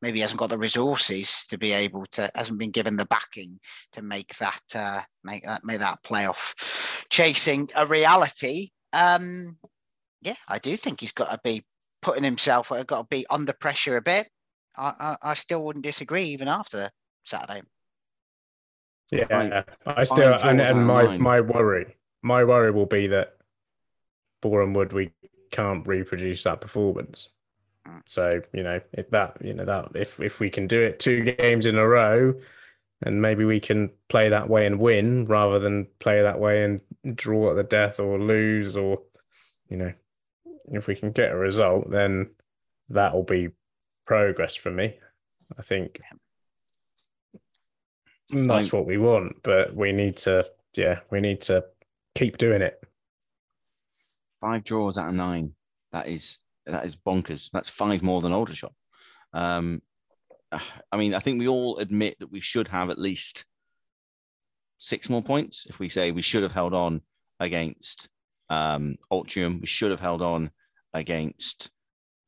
maybe hasn't got the resources to be able to hasn't been given the backing to make that uh, make that make that playoff chasing a reality. Um, yeah, I do think he's got to be putting himself uh, got to be under pressure a bit. I, I, I still wouldn't disagree even after Saturday. Yeah, I, I still and, and my my worry my worry will be that Boreham Wood we can't reproduce that performance. So you know if that you know that if if we can do it two games in a row, and maybe we can play that way and win rather than play that way and draw at the death or lose or you know if we can get a result then that will be progress for me. I think that's what we want, but we need to yeah we need to keep doing it. Five draws out of nine. That is that is bonkers. That's five more than Aldershot. Um, I mean, I think we all admit that we should have at least six more points. If we say we should have held on against um, we should have held on against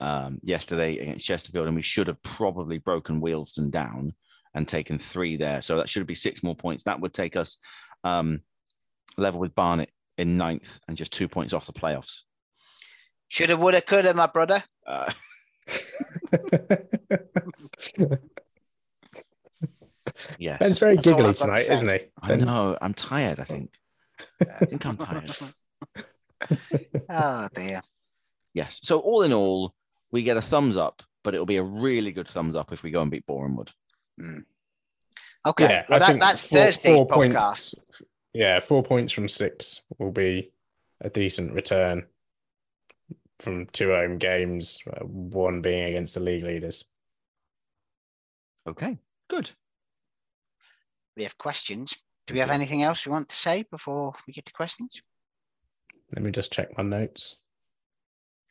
um, yesterday against Chesterfield, and we should have probably broken Wealdstone down and taken three there. So that should be six more points. That would take us um, level with Barnet in ninth and just two points off the playoffs. Shoulda, woulda, coulda, my brother. Uh. yes. Ben's very That's giggly tonight, isn't he? I know. I'm tired, I think. I think I'm tired. oh, dear. Yes. So, all in all, we get a thumbs up, but it'll be a really good thumbs up if we go and beat Boreham Wood. Mm. Okay. Yeah, well, that, that's four, Thursday's four podcast. Points, yeah, four points from six will be a decent return from two home games, uh, one being against the league leaders. Okay, good. We have questions. Do we have anything else we want to say before we get to questions? Let me just check my notes.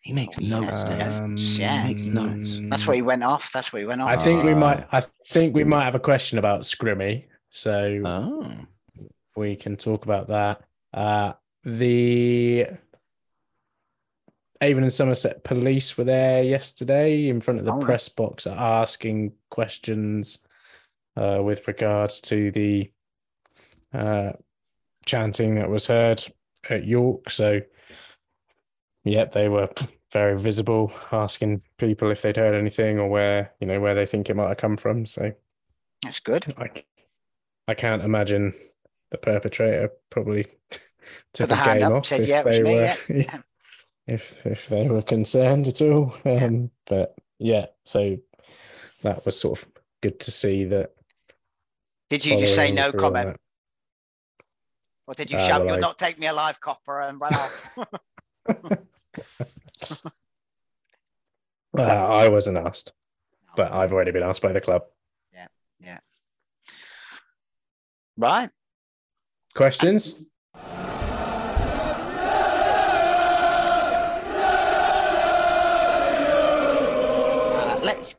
He makes oh, notes, um, Yeah, makes notes. That's what he went off. That's what he went off. I think we might. I think we might have a question about Scrimmy, so oh. we can talk about that. Uh, the Avon and Somerset police were there yesterday in front of the oh, press box asking questions uh, with regards to the uh, chanting that was heard at York. So, yep, they were very visible, asking people if they'd heard anything or where you know where they think it might have come from. So that's good. I, I can't imagine the perpetrator probably took the, the game off said, if yeah, they were. Yeah if if they were concerned at all. Um. But yeah, so that was sort of good to see that. Did you just say no comment? Or did you uh, shout, well, "You'll I... not take me alive, copper," and run off? uh, I wasn't asked, but I've already been asked by the club. Yeah, yeah. Right. Questions?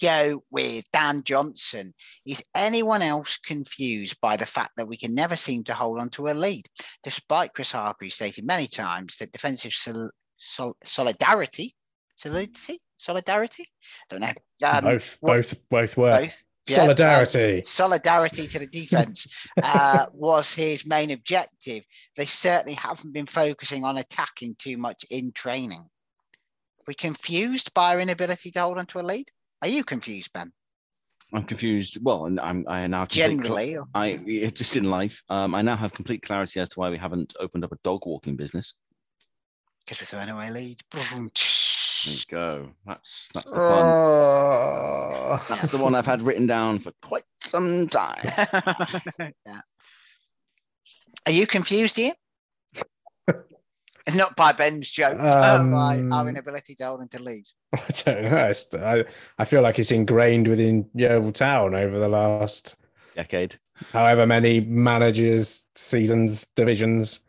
Go with Dan Johnson. Is anyone else confused by the fact that we can never seem to hold on to a lead, despite Chris Hargreaves stating many times that defensive sol- sol- solidarity, solidity, solidarity, don't know. Um, both, both, both were. both. Yeah, Solidarity. um, solidarity to the defense uh, was his main objective. They certainly haven't been focusing on attacking too much in training. We confused by our inability to hold on to a lead. Are you confused, Ben? I'm confused. Well, and I'm I now complete cl- Generally, I it- just in life. Um, I now have complete clarity as to why we haven't opened up a dog walking business. Because we're throwing away leads. There you go. That's that's the one. That's the one I've had written down for quite some time. yeah. Are you confused here? Not by Ben's joke, but by our Um, inability to hold on to leads. I don't know. It's- I, I feel like it's ingrained within Yeovil Town over the last Decade. however many managers, seasons, divisions.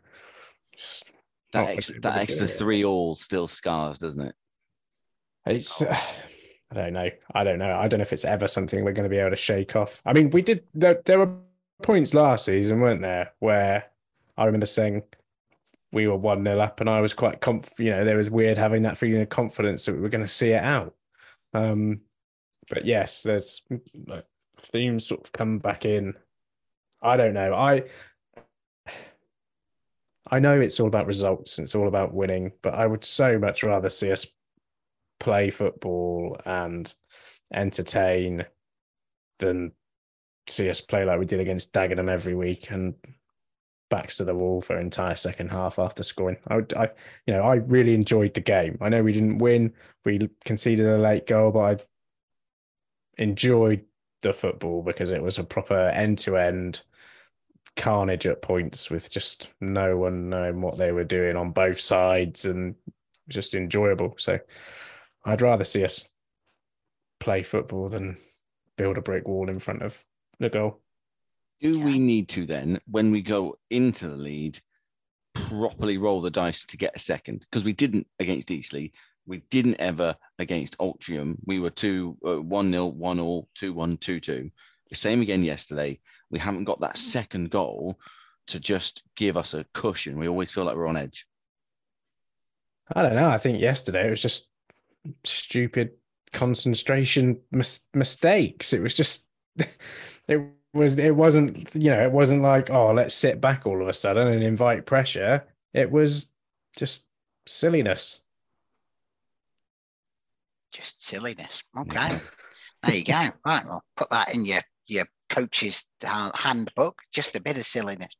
That, ex- that extra three all still scars, doesn't it? It's. I don't know. I don't know. I don't know if it's ever something we're going to be able to shake off. I mean, we did. There, there were points last season, weren't there, where I remember saying we were one 0 up, and I was quite conf. You know, there was weird having that feeling of confidence that we were going to see it out. Um, but yes, there's like, themes sort of come back in. I don't know. I I know it's all about results. and It's all about winning, but I would so much rather see us play football and entertain than see us play like we did against Dagenham every week and backs to the wall for an entire second half after scoring. I, would, I, you know, I really enjoyed the game. I know we didn't win. We conceded a late goal, but I enjoyed the football because it was a proper end-to-end carnage at points with just no one knowing what they were doing on both sides and just enjoyable. So I'd rather see us play football than build a brick wall in front of the goal. Do we need to then, when we go into the lead, properly roll the dice to get a second? Because we didn't against Eastleigh. We didn't ever against Altrincham. We were 2 uh, 1 0, 1 all, 2 1, 2 2. The same again yesterday. We haven't got that second goal to just give us a cushion. We always feel like we're on edge. I don't know. I think yesterday it was just stupid concentration mis- mistakes. It was just it was it wasn't you know it wasn't like oh let's sit back all of a sudden and invite pressure. It was just silliness. Just silliness. Okay. there you go. Right. Well, put that in your your coach's uh, handbook. Just a bit of silliness.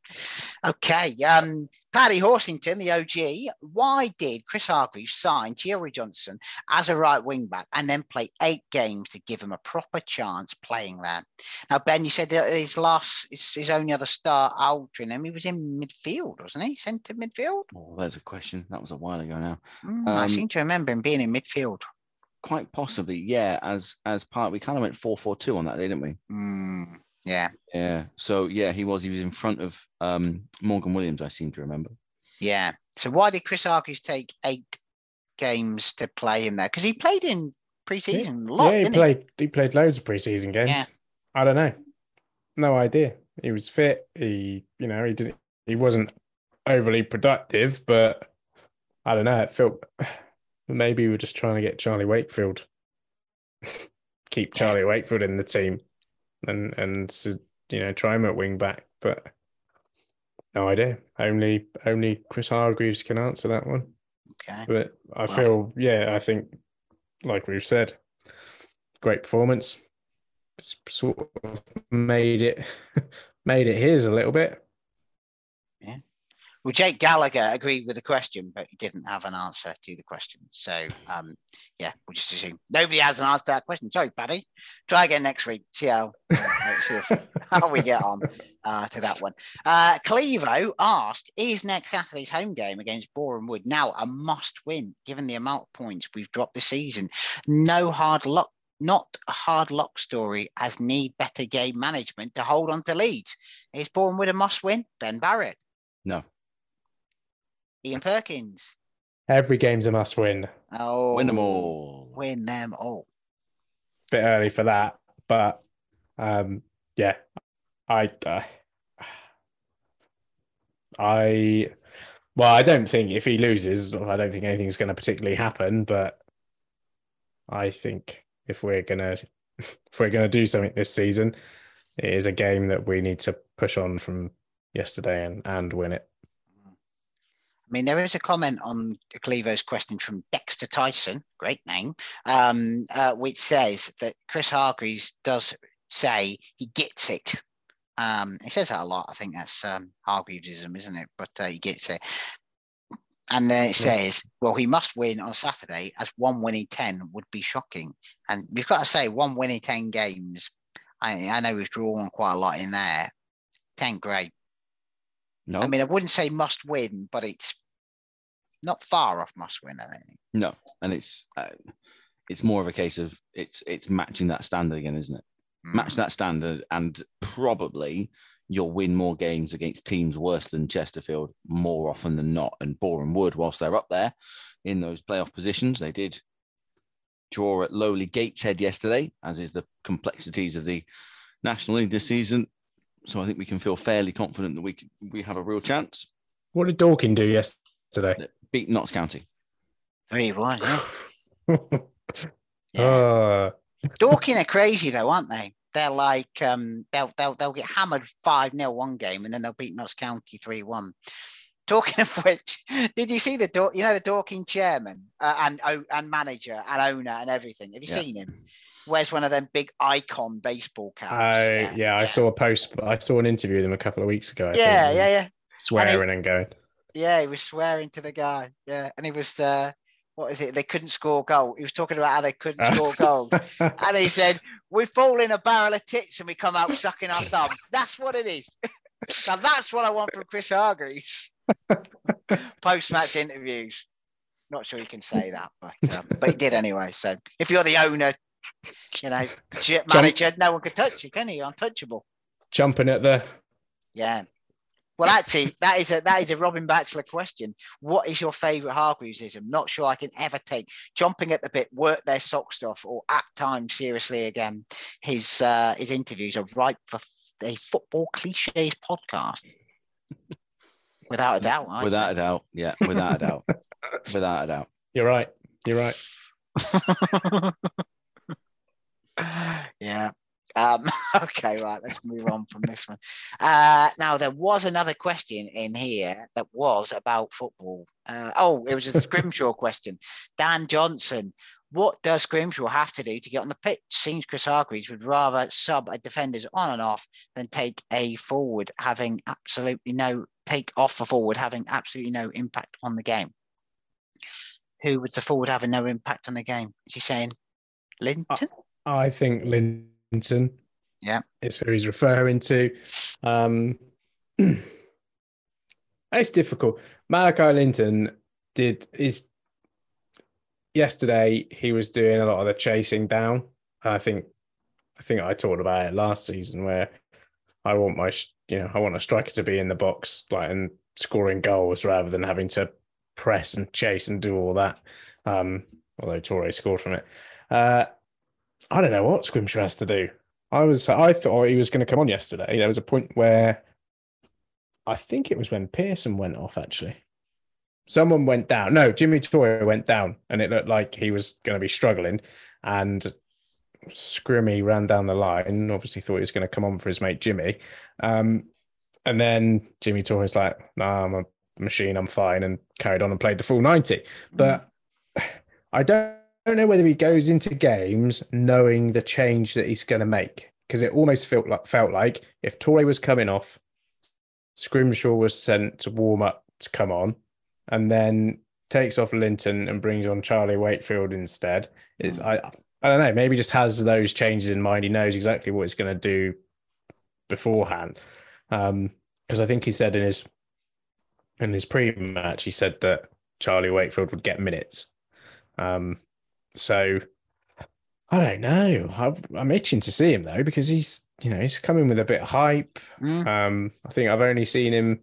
Okay. Um, Paddy Horsington, the OG. Why did Chris Hargreaves sign Jerry Johnson as a right wing back and then play eight games to give him a proper chance playing there? Now, Ben, you said that his last, his, his only other start, Altrincham, he was in midfield, wasn't he? Centre midfield. Oh, there's a question. That was a while ago now. Mm, I Um, seem to remember him being in midfield. Quite possibly, yeah. As as part, we kind of went four four two on that day, didn't we? Mm, yeah. Yeah. So yeah, he was. He was in front of um, Morgan Williams. I seem to remember. Yeah. So why did Chris Hargreaves take eight games to play him there? Because he played in pre-season a lot, yeah, he didn't played he? played loads of preseason games. Yeah. I don't know. No idea. He was fit. He you know, he didn't he wasn't overly productive, but I don't know. It felt maybe we're just trying to get Charlie Wakefield. Keep Charlie Wakefield in the team and and you know, try him at wing back, but no idea. Only only Chris Hargreaves can answer that one. Okay. But I Well- feel, yeah, I think, like we've said, great performance. Sort of made it, made it his a little bit. Well, Jake Gallagher agreed with the question, but he didn't have an answer to the question. So, um, yeah, we'll just assume nobody has an answer to that question. Sorry, buddy. Try again next week. See how, uh, see if, how we get on uh, to that one. Uh, Clevo asked, is next Saturday's home game against Boreham Wood now a must win, given the amount of points we've dropped this season? No hard luck. Not a hard luck story, as need better game management to hold on to leads. Is Wood a must win? Ben Barrett. No. Ian Perkins. Every game's a must win. Oh, Win them all. Win them all. bit early for that. But um, yeah, I, uh, I, well, I don't think if he loses, I don't think anything's going to particularly happen. But I think if we're gonna if we're gonna do something this season, it is a game that we need to push on from yesterday and and win it. I mean, there is a comment on Clevo's question from Dexter Tyson, great name, um, uh, which says that Chris Hargreaves does say he gets it. Um, he says that a lot. I think that's um, Hargreavesism, isn't it? But uh, he gets it. And then it says, well, he must win on Saturday as one winning 10 would be shocking. And we've got to say, one winning 10 games, I, I know we've drawn quite a lot in there. 10 great. No. I mean, I wouldn't say must win, but it's not far off must win. I think. No, and it's uh, it's more of a case of it's it's matching that standard again, isn't it? Mm. Match that standard, and probably you'll win more games against teams worse than Chesterfield more often than not. And Boreham Wood, whilst they're up there in those playoff positions, they did draw at lowly Gateshead yesterday, as is the complexities of the National League this season. So I think we can feel fairly confident that we can, we have a real chance. What did Dorking do yesterday? Beat Notts County. Three one. Yeah. yeah. Uh... Dorking are crazy though, aren't they? they're like um, they'll they'll they'll get hammered five 0 one game and then they'll beat Notts County three one. Talking of which, did you see the you know the Dorking chairman uh, and oh, and manager and owner and everything? Have you yeah. seen him? Where's one of them big icon baseball caps? I, yeah, yeah, yeah, I saw a post. I saw an interview with him a couple of weeks ago. I yeah, think, yeah, yeah. Swearing and, he, and, going. Yeah, he was swearing to the guy. Yeah, and he was uh, what is it? They couldn't score goal. He was talking about how they couldn't score goals, and he said, "We fall in a barrel of tits and we come out sucking our thumb." That's what it is. now that's what I want from Chris Hargreaves. Post-match interviews. Not sure you can say that, but um, but he did anyway. So if you're the owner, you know, manager, Jump. no one can touch you, can he? Untouchable. Jumping at the yeah. Well, actually, that is a that is a Robin Batchelor question. What is your favourite Hargreavesism? Not sure I can ever take jumping at the bit, work their socks off, or at times seriously again. His uh, his interviews are ripe for a football cliches podcast. Without a doubt. I without say. a doubt. Yeah, without a doubt. without a doubt. You're right. You're right. Um, okay, right. Let's move on from this one. Uh, now, there was another question in here that was about football. Uh, oh, it was a Scrimshaw question. Dan Johnson, what does Scrimshaw have to do to get on the pitch? Seems Chris Hargreaves would rather sub a defenders on and off than take a forward having absolutely no take off a forward having absolutely no impact on the game. Who was the forward having no impact on the game? Is he saying Linton? I, I think Linton. Yeah. Is who he's referring to. Um, it's difficult. Malachi Linton did is yesterday he was doing a lot of the chasing down. I think I think I talked about it last season where I want my you know I want a striker to be in the box like and scoring goals rather than having to press and chase and do all that. Um, although Toure scored from it. Uh, I don't know what Scrimshaw has to do. I was I thought he was going to come on yesterday. There was a point where I think it was when Pearson went off actually. Someone went down. No, Jimmy Toure went down, and it looked like he was going to be struggling. And Scrimmy ran down the line. Obviously, thought he was going to come on for his mate Jimmy. Um, and then Jimmy Toure's like, "Nah, I'm a machine. I'm fine," and carried on and played the full ninety. But I don't don't know whether he goes into games knowing the change that he's going to make because it almost felt like felt like if Toure was coming off, Scrimshaw was sent to warm up to come on, and then takes off Linton and brings on Charlie Wakefield instead. It's I I don't know maybe just has those changes in mind. He knows exactly what he's going to do beforehand. Because um, I think he said in his in his pre-match he said that Charlie Wakefield would get minutes. Um, so I don't know. I, am itching to see him though because he's you know he's coming with a bit of hype. Mm. Um, I think I've only seen him.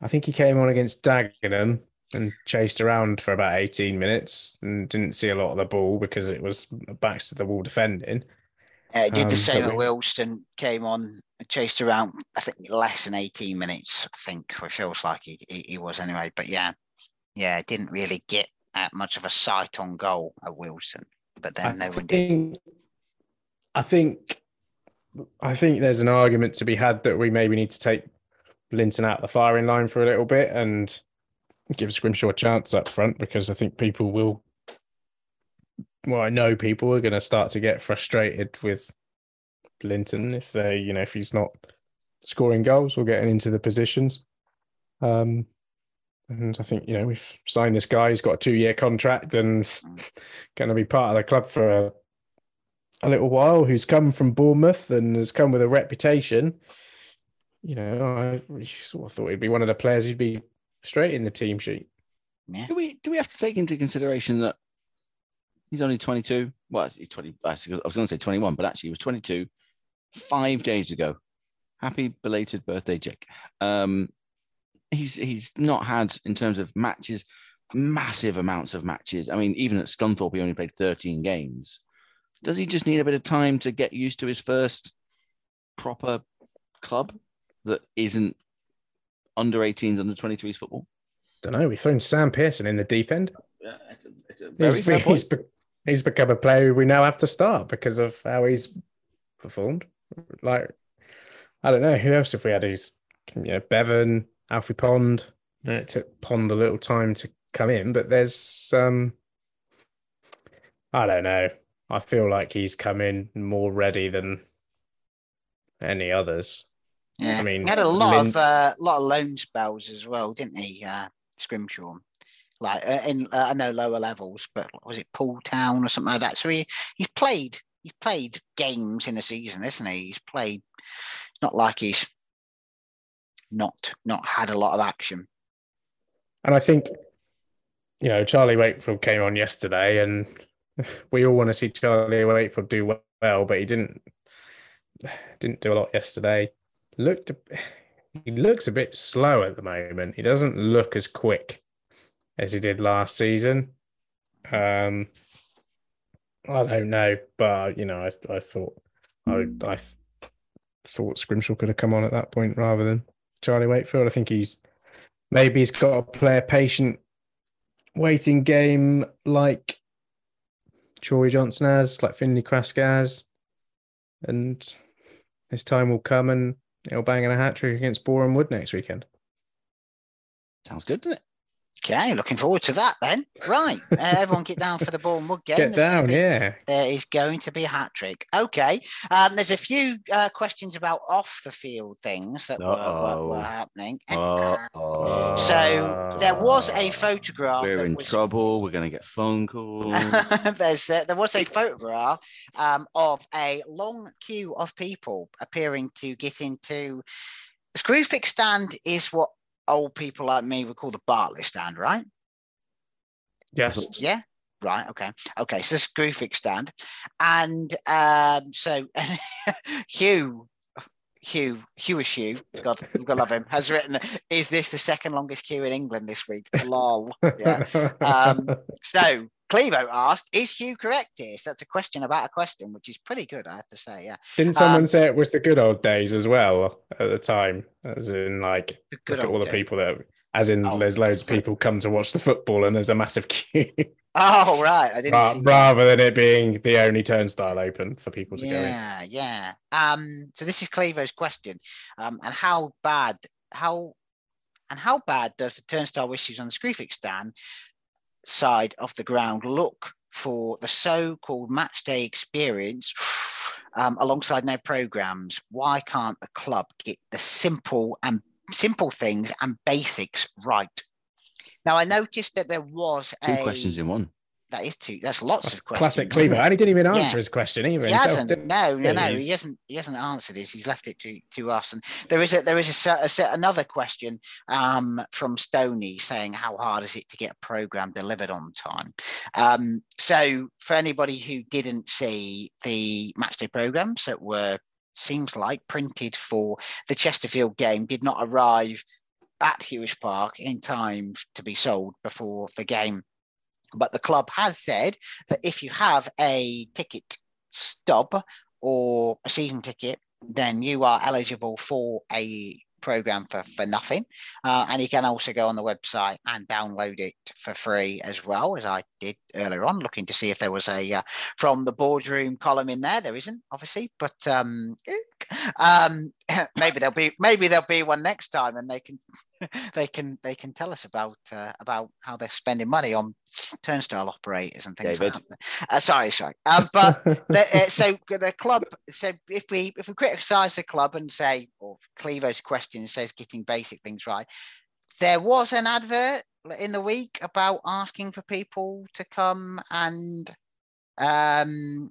I think he came on against Dagenham and chased around for about 18 minutes and didn't see a lot of the ball because it was backs to the wall defending. Uh, did Um, the same at we- Wealdstone, came on, chased around, I think less than 18 minutes, I think, it feels like he, he, he was anyway. But yeah, yeah, didn't really get uh, much of a sight on goal at Wealdstone, But then I one did. think, I think, I think there's an argument to be had that we maybe need to take Linton out of the firing line for a little bit and give Scrimshaw a chance up front because I think people will. Well, I know people are going to start to get frustrated with Linton if they, you know, if he's not scoring goals or getting into the positions. Um, and I think you know we've signed this guy. He's got a two-year contract and going to be part of the club for a, a little while. Who's come from Bournemouth and has come with a reputation. You know, I sort of thought he'd be one of the players who'd be straight in the team sheet. Do we do we have to take into consideration that he's only 22? Well, he's 20. I was going to say 21, but actually he was 22 five days ago. Happy belated birthday, Jake. Um, he's he's not had in terms of matches massive amounts of matches. I mean, even at Scunthorpe, he only played 13 games. Does he just need a bit of time to get used to his first proper club that isn't under 18s, under 23s football? Don't know. We've thrown Sam Pearson in the deep end. Yeah, it's a, it's a very He's, he's, be- he's become a player who we now have to start because of how he's performed. Like, I don't know who else have we had. Who's you know Bevan, Alfie Pond. You it took Pond a little time to come in, but there's um, I don't know. I feel like he's come in more ready than any others. Yeah, I mean, he had a lot Lin- of uh, lot of loan spells as well, didn't he? Uh, Scrimshaw, like uh, in uh, I know lower levels, but was it Poole Town or something like that? So he he's played he's played games in a season, isn't he? He's played. It's not like he's not not had a lot of action. And I think, you know, Charlie Wakefield came on yesterday, and we all want to see Charlie Wakefield do well, but he didn't didn't do a lot yesterday. Looked, he looks a bit slow at the moment. He doesn't look as quick as he did last season. Um, I don't know, but you know, I I thought I I thought Scrimshaw could have come on at that point rather than Charlie Wakefield. I think he's maybe he's got to play a patient waiting game like Troy Johnson has, like Finley Krask has, and his time will come and he'll bang in a hat trick against Boreham Wood next weekend. Sounds good, doesn't it? Okay, looking forward to that then. Right, uh, everyone get down for the Bournemouth game. Get There's down, be- yeah. There is going to be a hat trick. Okay. Um, there's a few uh, questions about off the field things that were, were, were happening. Uh-oh. So there was a photograph. We're that in was, trouble. We're going to get phone calls. there's uh, there was a photograph um, of a long queue of people appearing to get into Screwfix stand is what old people like me would call the Bartlett stand, right? Yes. Yeah. Right. Okay. Okay. So this Screwfix stand, and um, so Hugh, Hugh, Hugh is Hugh. God, God love him. Has written, "Is this the second longest queue in England this week?" Lol. Yeah. Um, so Clevo asked, "Is Hugh correct here?" So that's a question about a question, which is pretty good, I have to say. Yeah. Didn't someone Um, say it was the good old days as well at the time? As in, like, look at all old the people that, as in, there's loads of people come to watch the football and there's a massive queue. Oh right, I didn't Ra- see. that. rather than it being the only turnstile open for people to go in. Yeah, yeah. Um, so this is Clevo's question. Um, and how bad, how, and how bad does the turnstile issues on the Screwfix stand side of the ground look for the so-called match day experience um, alongside no programs? Why can't the club get the simple and simple things and basics right? Now I noticed that there was Two a questions in one. That is two. That's lots of questions. Classic Clevo. And he didn't even Yeah. answer his question either. He hasn't. did- No, no, no. He hasn't. He hasn't answered his. He's left it to, to us. And there is a there is a, set, a another question um, from Stony saying how hard is it to get a program delivered on time. Um, so for anybody who didn't see the matchday programs that were seems like printed for the Chesterfield game did not arrive at Huish Park in time to be sold before the game. But the club has said that if you have a ticket stub or a season ticket, then you are eligible for a program for, for nothing. Uh, and you can also go on the website and download it for free as well, as I did earlier on, looking to see if there was a uh, from the boardroom column in there. There isn't, obviously, but um, um, maybe there'll be maybe there'll be one next time, and they can they can they can tell us about uh, about how they're spending money on turnstile operators and things David. like that. Uh, sorry, sorry. Um, but the, uh, so the club. So if we if we criticise the club and say, or Clevo's question says getting basic things right, there was an advert in the week about asking for people to come and um,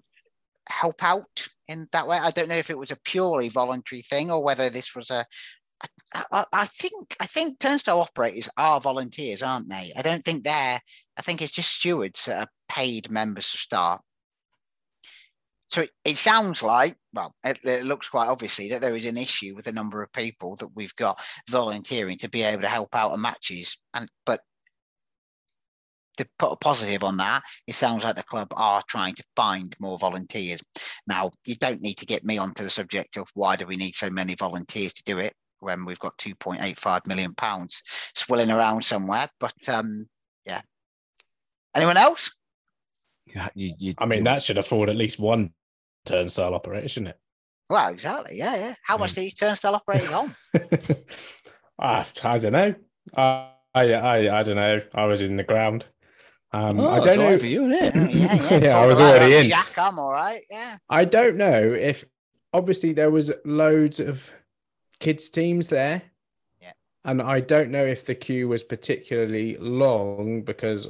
help out in that way. I don't know if it was a purely voluntary thing or whether this was a I, I, think I think turnstile operators are volunteers, aren't they? I don't think they're. I think it's just stewards that are paid members of staff. So it, it sounds like, well, it, it, looks quite obviously that there is an issue with the number of people that we've got volunteering to be able to help out at matches. And but to put a positive on that, it sounds like the club are trying to find more volunteers. Now, you don't need to get me onto the subject of why do we need so many volunteers to do it when we've got 2.85 million pounds swilling around somewhere. But um, yeah. Anyone else? Yeah, you, you, I mean, that should afford at least one turnstile operator, shouldn't it? Well, exactly. Yeah, yeah. How much do these turnstile operators on? Ah, I don't know. I, I, I don't know. I was in the ground. Um, oh, I don't know for you, isn't it? yeah, yeah. yeah I was already in. Jack, I'm all right. Yeah. I don't know if obviously there was loads of kids teams there. Yeah. And I don't know if the queue was particularly long because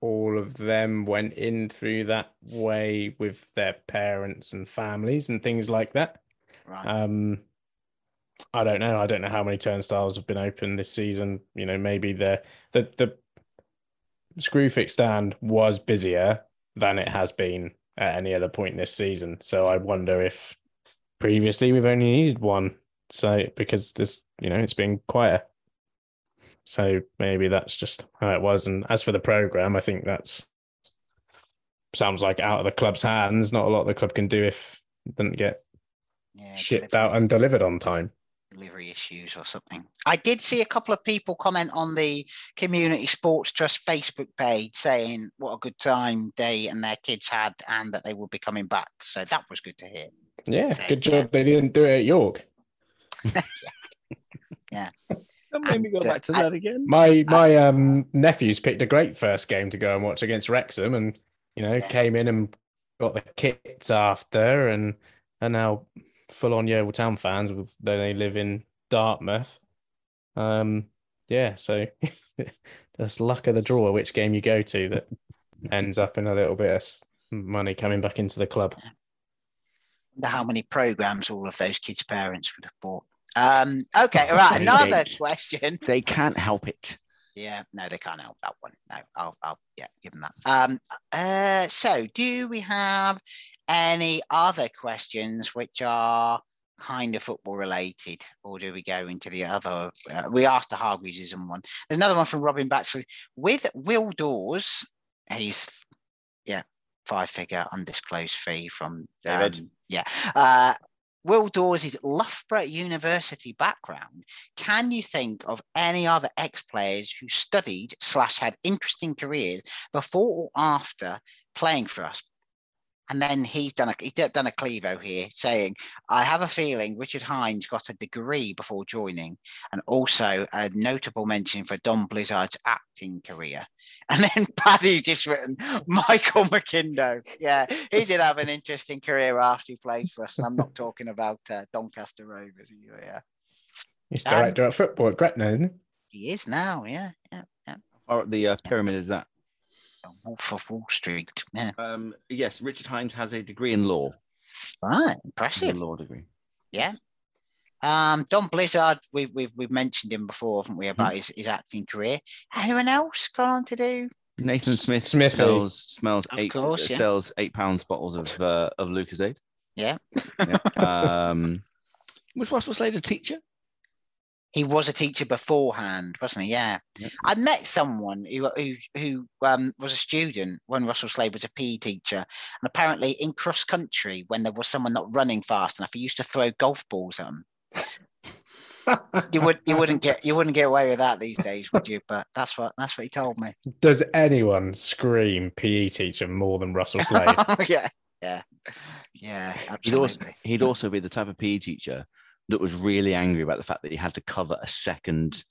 all of them went in through that way with their parents and families and things like that. Right. Um, I don't know. I don't know how many turnstiles have been open this season. You know, maybe the the the Screwfix stand was busier than it has been at any other point this season. So I wonder if previously we've only needed one so because this, you know, it's been quieter. So maybe that's just how it was. And as for the program, I think that's sounds like out of the club's hands. Not a lot the club can do if it doesn't get yeah, shipped out and delivered on time. Delivery issues or something. I did see a couple of people comment on the Community Sports Trust Facebook page saying what a good time they and their kids had and that they will be coming back. So that was good to hear. Yeah, so, good job yeah. they didn't do it at York. Yeah. that made me go back to that again. My my um nephews picked a great first game to go and watch against Wrexham, and you know yeah. came in and got the kits after, and are now full on Yeovil Town fans, though they live in Dartmouth. Um, yeah, so just luck of the draw which game you go to that ends up in a little bit of money coming back into the club how many programs all of those kids' parents would have bought. Um, okay, all right. Another question. They can't help it. Yeah, no, they can't help that one. No, I'll, I'll yeah, give them that. Um, uh, so do we have any other questions which are kind of football related, or do we go into the other? Uh, we asked the Hargreavesism one. There's another one from Robin Batchelor with Will Dawes. He's yeah, five figure undisclosed fee from David. Um, yeah. Uh, Will Dawes' Loughborough University background. Can you think of any other ex-players who studied slash had interesting careers before or after playing for us? And then he's done a he's done a Clevo here saying, I have a feeling Richard Hinds got a degree before joining, and also a notable mention for Don Blizzard's acting career. And then Paddy's just written Michael McIndoe. Yeah, he did have an interesting career after he played for us. And I'm not talking about uh, Doncaster Rovers either. Yeah. He's director um, at football at Gretna, isn't he? He is now, yeah. Yeah. yeah. How far up the uh, pyramid is that? Wolf of Wall Street. Yeah. Um, yes, Richard Hinds has a degree in law. Right, impressive. law degree. Yeah. Um, Don Blizzard, we've, we've we've mentioned him before, haven't we, about mm-hmm. his, his acting career. Anyone else gone on to do? Nathan Smith Smith smells smells of eight course, yeah. sells eight pounds bottles of uh, of Lucozade. Yeah. yeah. Um, was Russell Slade a teacher? He was a teacher beforehand, wasn't he? Yeah. Yep. I met someone who who who um, was a student when Russell Slade was a PE teacher, and apparently in cross country, when there was someone not running fast enough, he used to throw golf balls at them. you would you wouldn't get you wouldn't get away with that these days, would you? But that's what that's what he told me. Does anyone scream PE teacher more than Russell Slade? yeah, yeah, yeah. He'd also, Absolutely. he'd also be the type of PE teacher that was really angry about the fact that he had to cover a second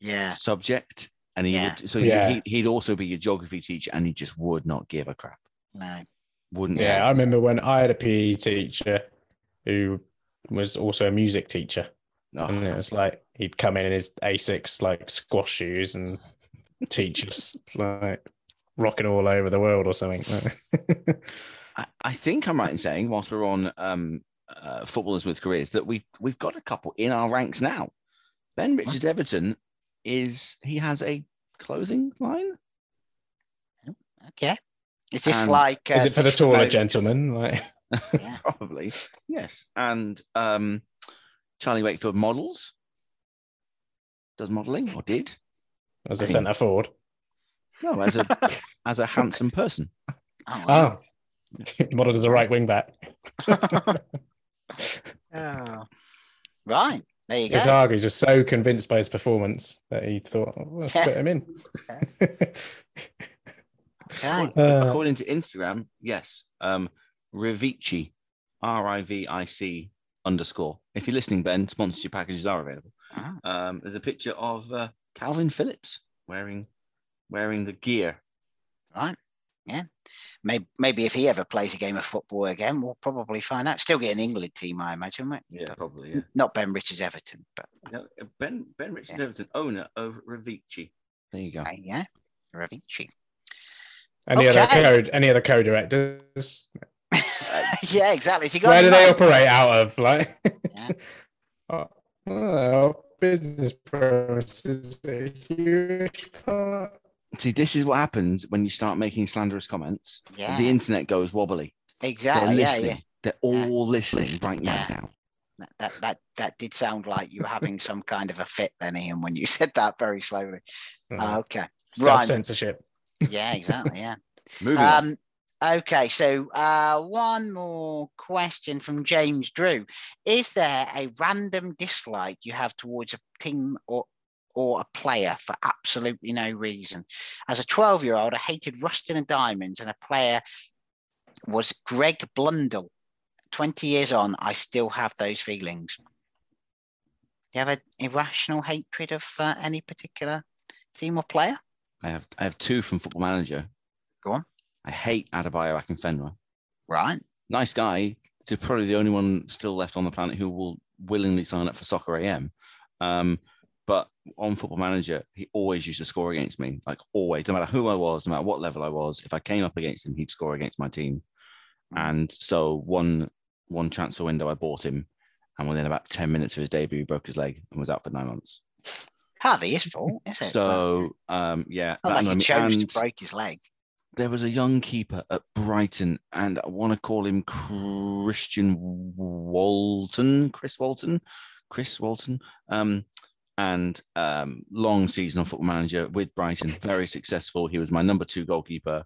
Yeah, subject. And he Yeah. would, so Yeah. he, he'd also be your geography teacher and he just would not give a crap. no. Wouldn't yeah, I remember when I had a PE teacher who was also a music teacher. Oh, And it was like he'd come in in his Asics like squash shoes and teach us like rocking all over the world or something. I, I think I'm right in saying, whilst we're on um, uh, footballers with careers, that we we've got a couple in our ranks now. Ben Richards-Everton is he has a clothing line. Okay. Is this And like? Is uh, it for the taller promotion? gentlemen? Like Yeah. Probably yes. And um, Charlie Wakefield models does modelling or did as a centre forward? no as a as a handsome person. Oh, wow. Oh, models as a right wing back. Oh. Right. There you go. Izaghi was just so convinced by his performance that he thought, oh, let's put him in. Okay. Uh, According to Instagram, yes, um, Rivici, R I V I C underscore. If you're listening, Ben, sponsorship packages are available. Ah. Um, there's a picture of uh, Kalvin Phillips wearing wearing the gear. Right. Yeah. Maybe, maybe if he ever plays a game of football again, we'll probably find out. Still get an England team, I imagine, won't we? Yeah, probably. Yeah. Not Ben Richards-Everton, but No, ben Ben Richards-Everton, owner of Rivici. There you go. uh, yeah. Ravici. any other Okay. code? Any other co-directors? yeah, exactly. Has he got Where do they money? operate out of? Like, Yeah. oh, well, business premises a huge part. See, this is what happens when you start making slanderous comments. Yeah. The internet goes wobbly. They're Exactly. Yeah, yeah. They're all listening right Yeah. now. That, that that that did sound like you were having some kind of a fit then, Ian, when you said that very slowly. Ah, okay. Self Right. censorship. Yeah, exactly. Yeah. Moving on. Um, okay, so uh, one more question from James Drew: Is there a random dislike you have towards a team or or a player for absolutely no reason? As a twelve-year-old, I hated Rushden and Diamonds, and a player was Greg Blundell. Twenty years on, I still have those feelings. Do you have an irrational hatred of uh, any particular team or player? I have I have two from Football Manager. Go on. I hate Adebayo Akinfenwa. Right. Nice guy. To probably the only one still left on the planet who will willingly sign up for Soccer AM. Um, on Football Manager, he always used to score against me. Like always, no matter who I was, no matter what level I was. If I came up against him, he'd score against my team. And so one one transfer window, I bought him, and within about ten minutes of his debut, he broke his leg and was out for nine months. Hardly his fault, is it? So um, yeah, Not like he chose And- to break his leg. there was a young keeper at Brighton, and I want to call him Christian Walton, Chris Walton, Chris Walton. Um, and um, long season on Football Manager with Brighton, very successful. He was my number two goalkeeper.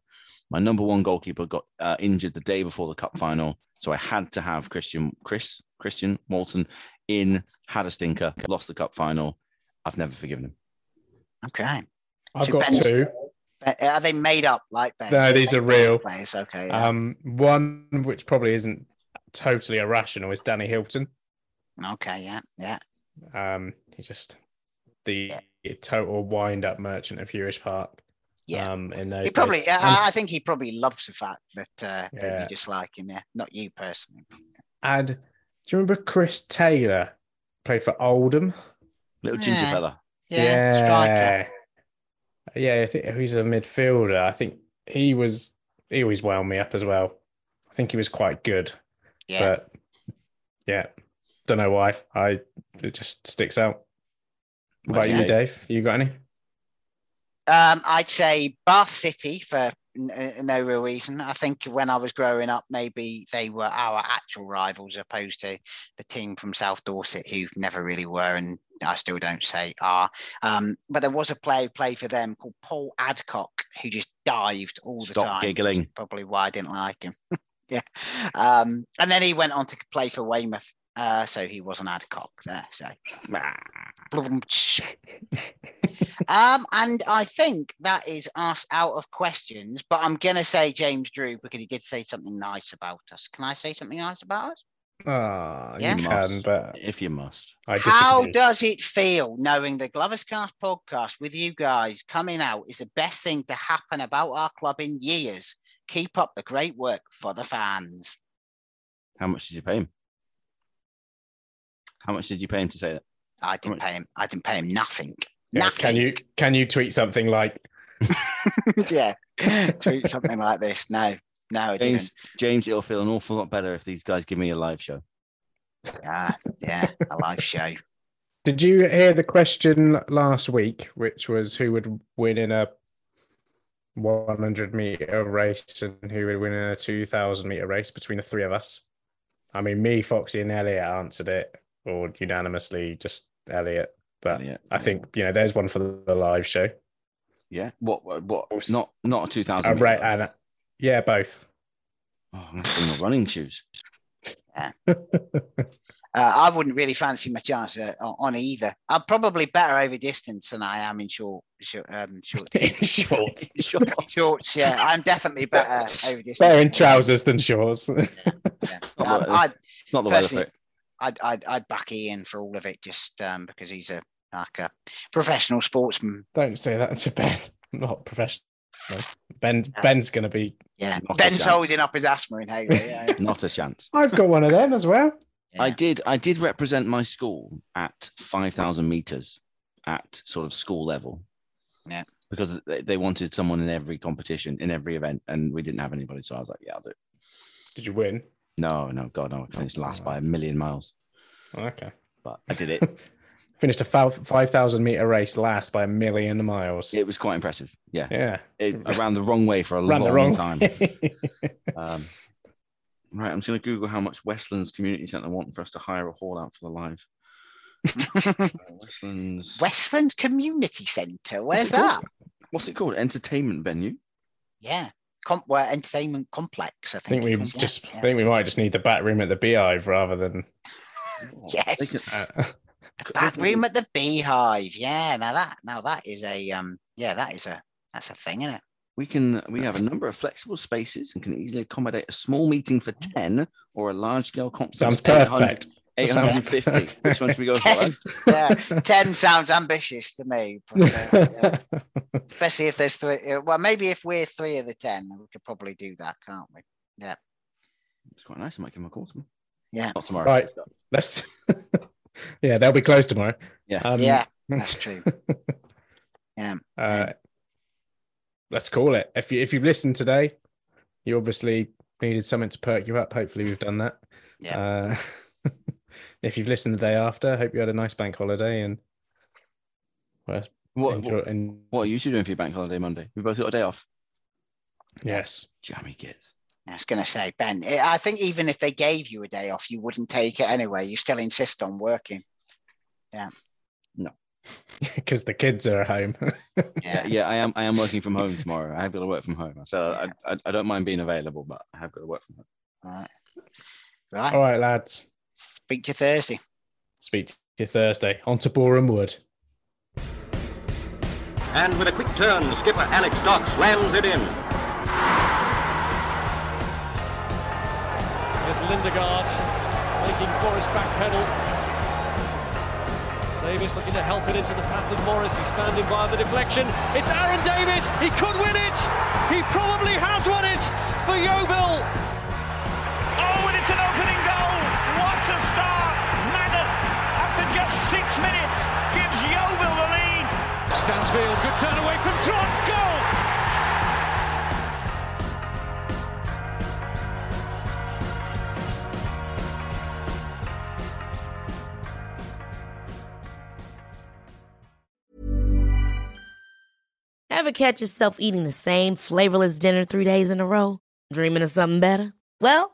My number one goalkeeper got uh, injured the day before the cup final, so I had to have Christian Chris Christian Walton in. Had a stinker, lost the cup final. I've never forgiven him. Okay. I've So got Ben's- two. Are they made up like Ben? No, these are real. players. Okay. yeah. Um, one which probably isn't totally irrational is Danny Hylton. okay. Yeah. Yeah. Um, he just the total wind-up merchant of Huish Park. Yeah. Um, in those He probably. days. I I think he probably loves the fact that uh, that you dislike him. Yeah. Not you personally. And do you remember Chris Taylor played for Oldham? Little ginger Yeah. fella. Yeah. Striker. Yeah, I think he's a midfielder. I think he was he always wound me up as well. I think he was quite good. Yeah. But yeah, don't know why. I it just sticks out. What about you, Dave? You got any? Um, I'd say Bath City for n- no real reason. I think when I was growing up, maybe they were our actual rivals, opposed to the team from South Dorset, who never really were, and I still don't say are. Um, but there was a player who played for them called Paul Adcock, who just dived all the Stop time. giggling. Probably why I didn't like him. yeah. Um, and then he went on to play for Weymouth. Uh, so he was an Adcock there. So um, and I think that is us out of questions. But I'm gonna say James Drew because he did say something nice about us. Can I say something nice about us? Ah, Yeah. you You can, but if you must. I How does it feel knowing the Glovers Cast podcast with you guys coming out is the best thing to happen about our club in years? Keep up the great work for the fans. How much did you pay him? How much did you pay him to say that? I didn't pay him. I didn't pay him nothing. Yeah, nothing. can you can you tweet something like yeah, tweet something like this. No, no, I didn't. James, James, it'll feel an awful lot better if these guys give me a live show. Ah, yeah, a live show. Did you hear the question last week, which was who would win in a 100 meter race and who would win in a 2000 meter race between the three of us? I mean, me, Foxy, and Elliot answered it, or unanimously just Elliot. But Elliot, I think you know, there's one for the live show. Yeah. What? What? what not not a two thousand. Right, and yeah, both. Oh, I'm gonna my running shoes. Uh, I wouldn't really fancy my chance uh, on on either. I'm probably better over distance than I am in short, short, um, short. Shorts. shorts. Shorts, yeah. I'm definitely better over distance. Better in trousers than shorts. Yeah. Not Um, the- I'd, It's not the weather for personally, it. I'd, I'd, I'd back Ian for all of it just um, because he's a like a professional sportsman. Don't say that to Ben. I'm not professional. Ben Ben's gonna be. Yeah, Ben's holding up his asthma inhaler. Yeah, yeah. Not a chance. I've got one of them as well. I did. I did represent my school at five thousand meters at sort of school level. Yeah. Because they, they wanted someone in every competition, in every event, and we didn't have anybody. So I was like, "Yeah, I'll do it." Did you win? No, no, God, no! I finished last by a million miles, Okay. but I did it. Finished a five thousand meter race last by a million miles. it was quite impressive. Yeah, Yeah. it, I ran the wrong way for a Ran long the wrong time. Um, right, I'm just going to Google how much Westlands Community Centre want for us to hire a hall out for the live. Westlands. Westland Community Centre. Where's What's it called? that? What's it called? Entertainment venue. Yeah, Com- well, entertainment complex. I I think. think we yeah, just yeah. I think we might just need the back room at the Beehive rather than Yes. Can- uh, back room at the Beehive. Yeah, now that now that is a um yeah that is a that's a thing, isn't it? we can we have a number of flexible spaces and can easily accommodate a small meeting for 10 or a large scale conference. sounds 800 perfect. That sounds 850. Which one should we go for? lads? Yeah, ten sounds ambitious to me, but, uh, yeah. especially if there's three. uh, Well, maybe if we're three of the ten, we could probably do that, can't we? Yeah, It's quite nice. I might give him a call tomorrow. yeah, Not tomorrow. Right. Let's. yeah, they'll be closed tomorrow. Yeah. Um, yeah. That's true. Yeah, Uh, let's call it. If you if you've listened today, you obviously needed something to perk you up. Hopefully, we've done that. yeah. Uh, if you've listened the day after, hope you had a nice bank holiday and well, What, enjoy. what, and what are you two doing for your bank holiday Monday? We both got a day off. yes, Jammy kids. I was going to say, Ben. I I think even if they gave you a day off, you wouldn't take it anyway. You still insist on working. Yeah. No. Because the kids are at home. Yeah, Yeah, yeah, I am. I am working from home tomorrow. I have got to work from home, so I, I, I don't mind being available, but I have got to work from home. right. Right. All right, lads. Speak to you Thursday. Speak to you Thursday. On to Boreham Wood. And with a quick turn, skipper Alex Dock slams it in. There's Lindegaard making Forrest back pedal. Davis looking to help it into the path of Morris. He's found him via the deflection. It's Aaron Davis. He could win it. He probably has won it for Yeovil. Oh, and it's an opening goal. What a start. Madden, after just six minutes, gives Yeovil the lead. Stansfield, good turn away from Trot. Goal. Ever catch yourself eating the same flavorless dinner three days in a row? Dreaming of something better? Well,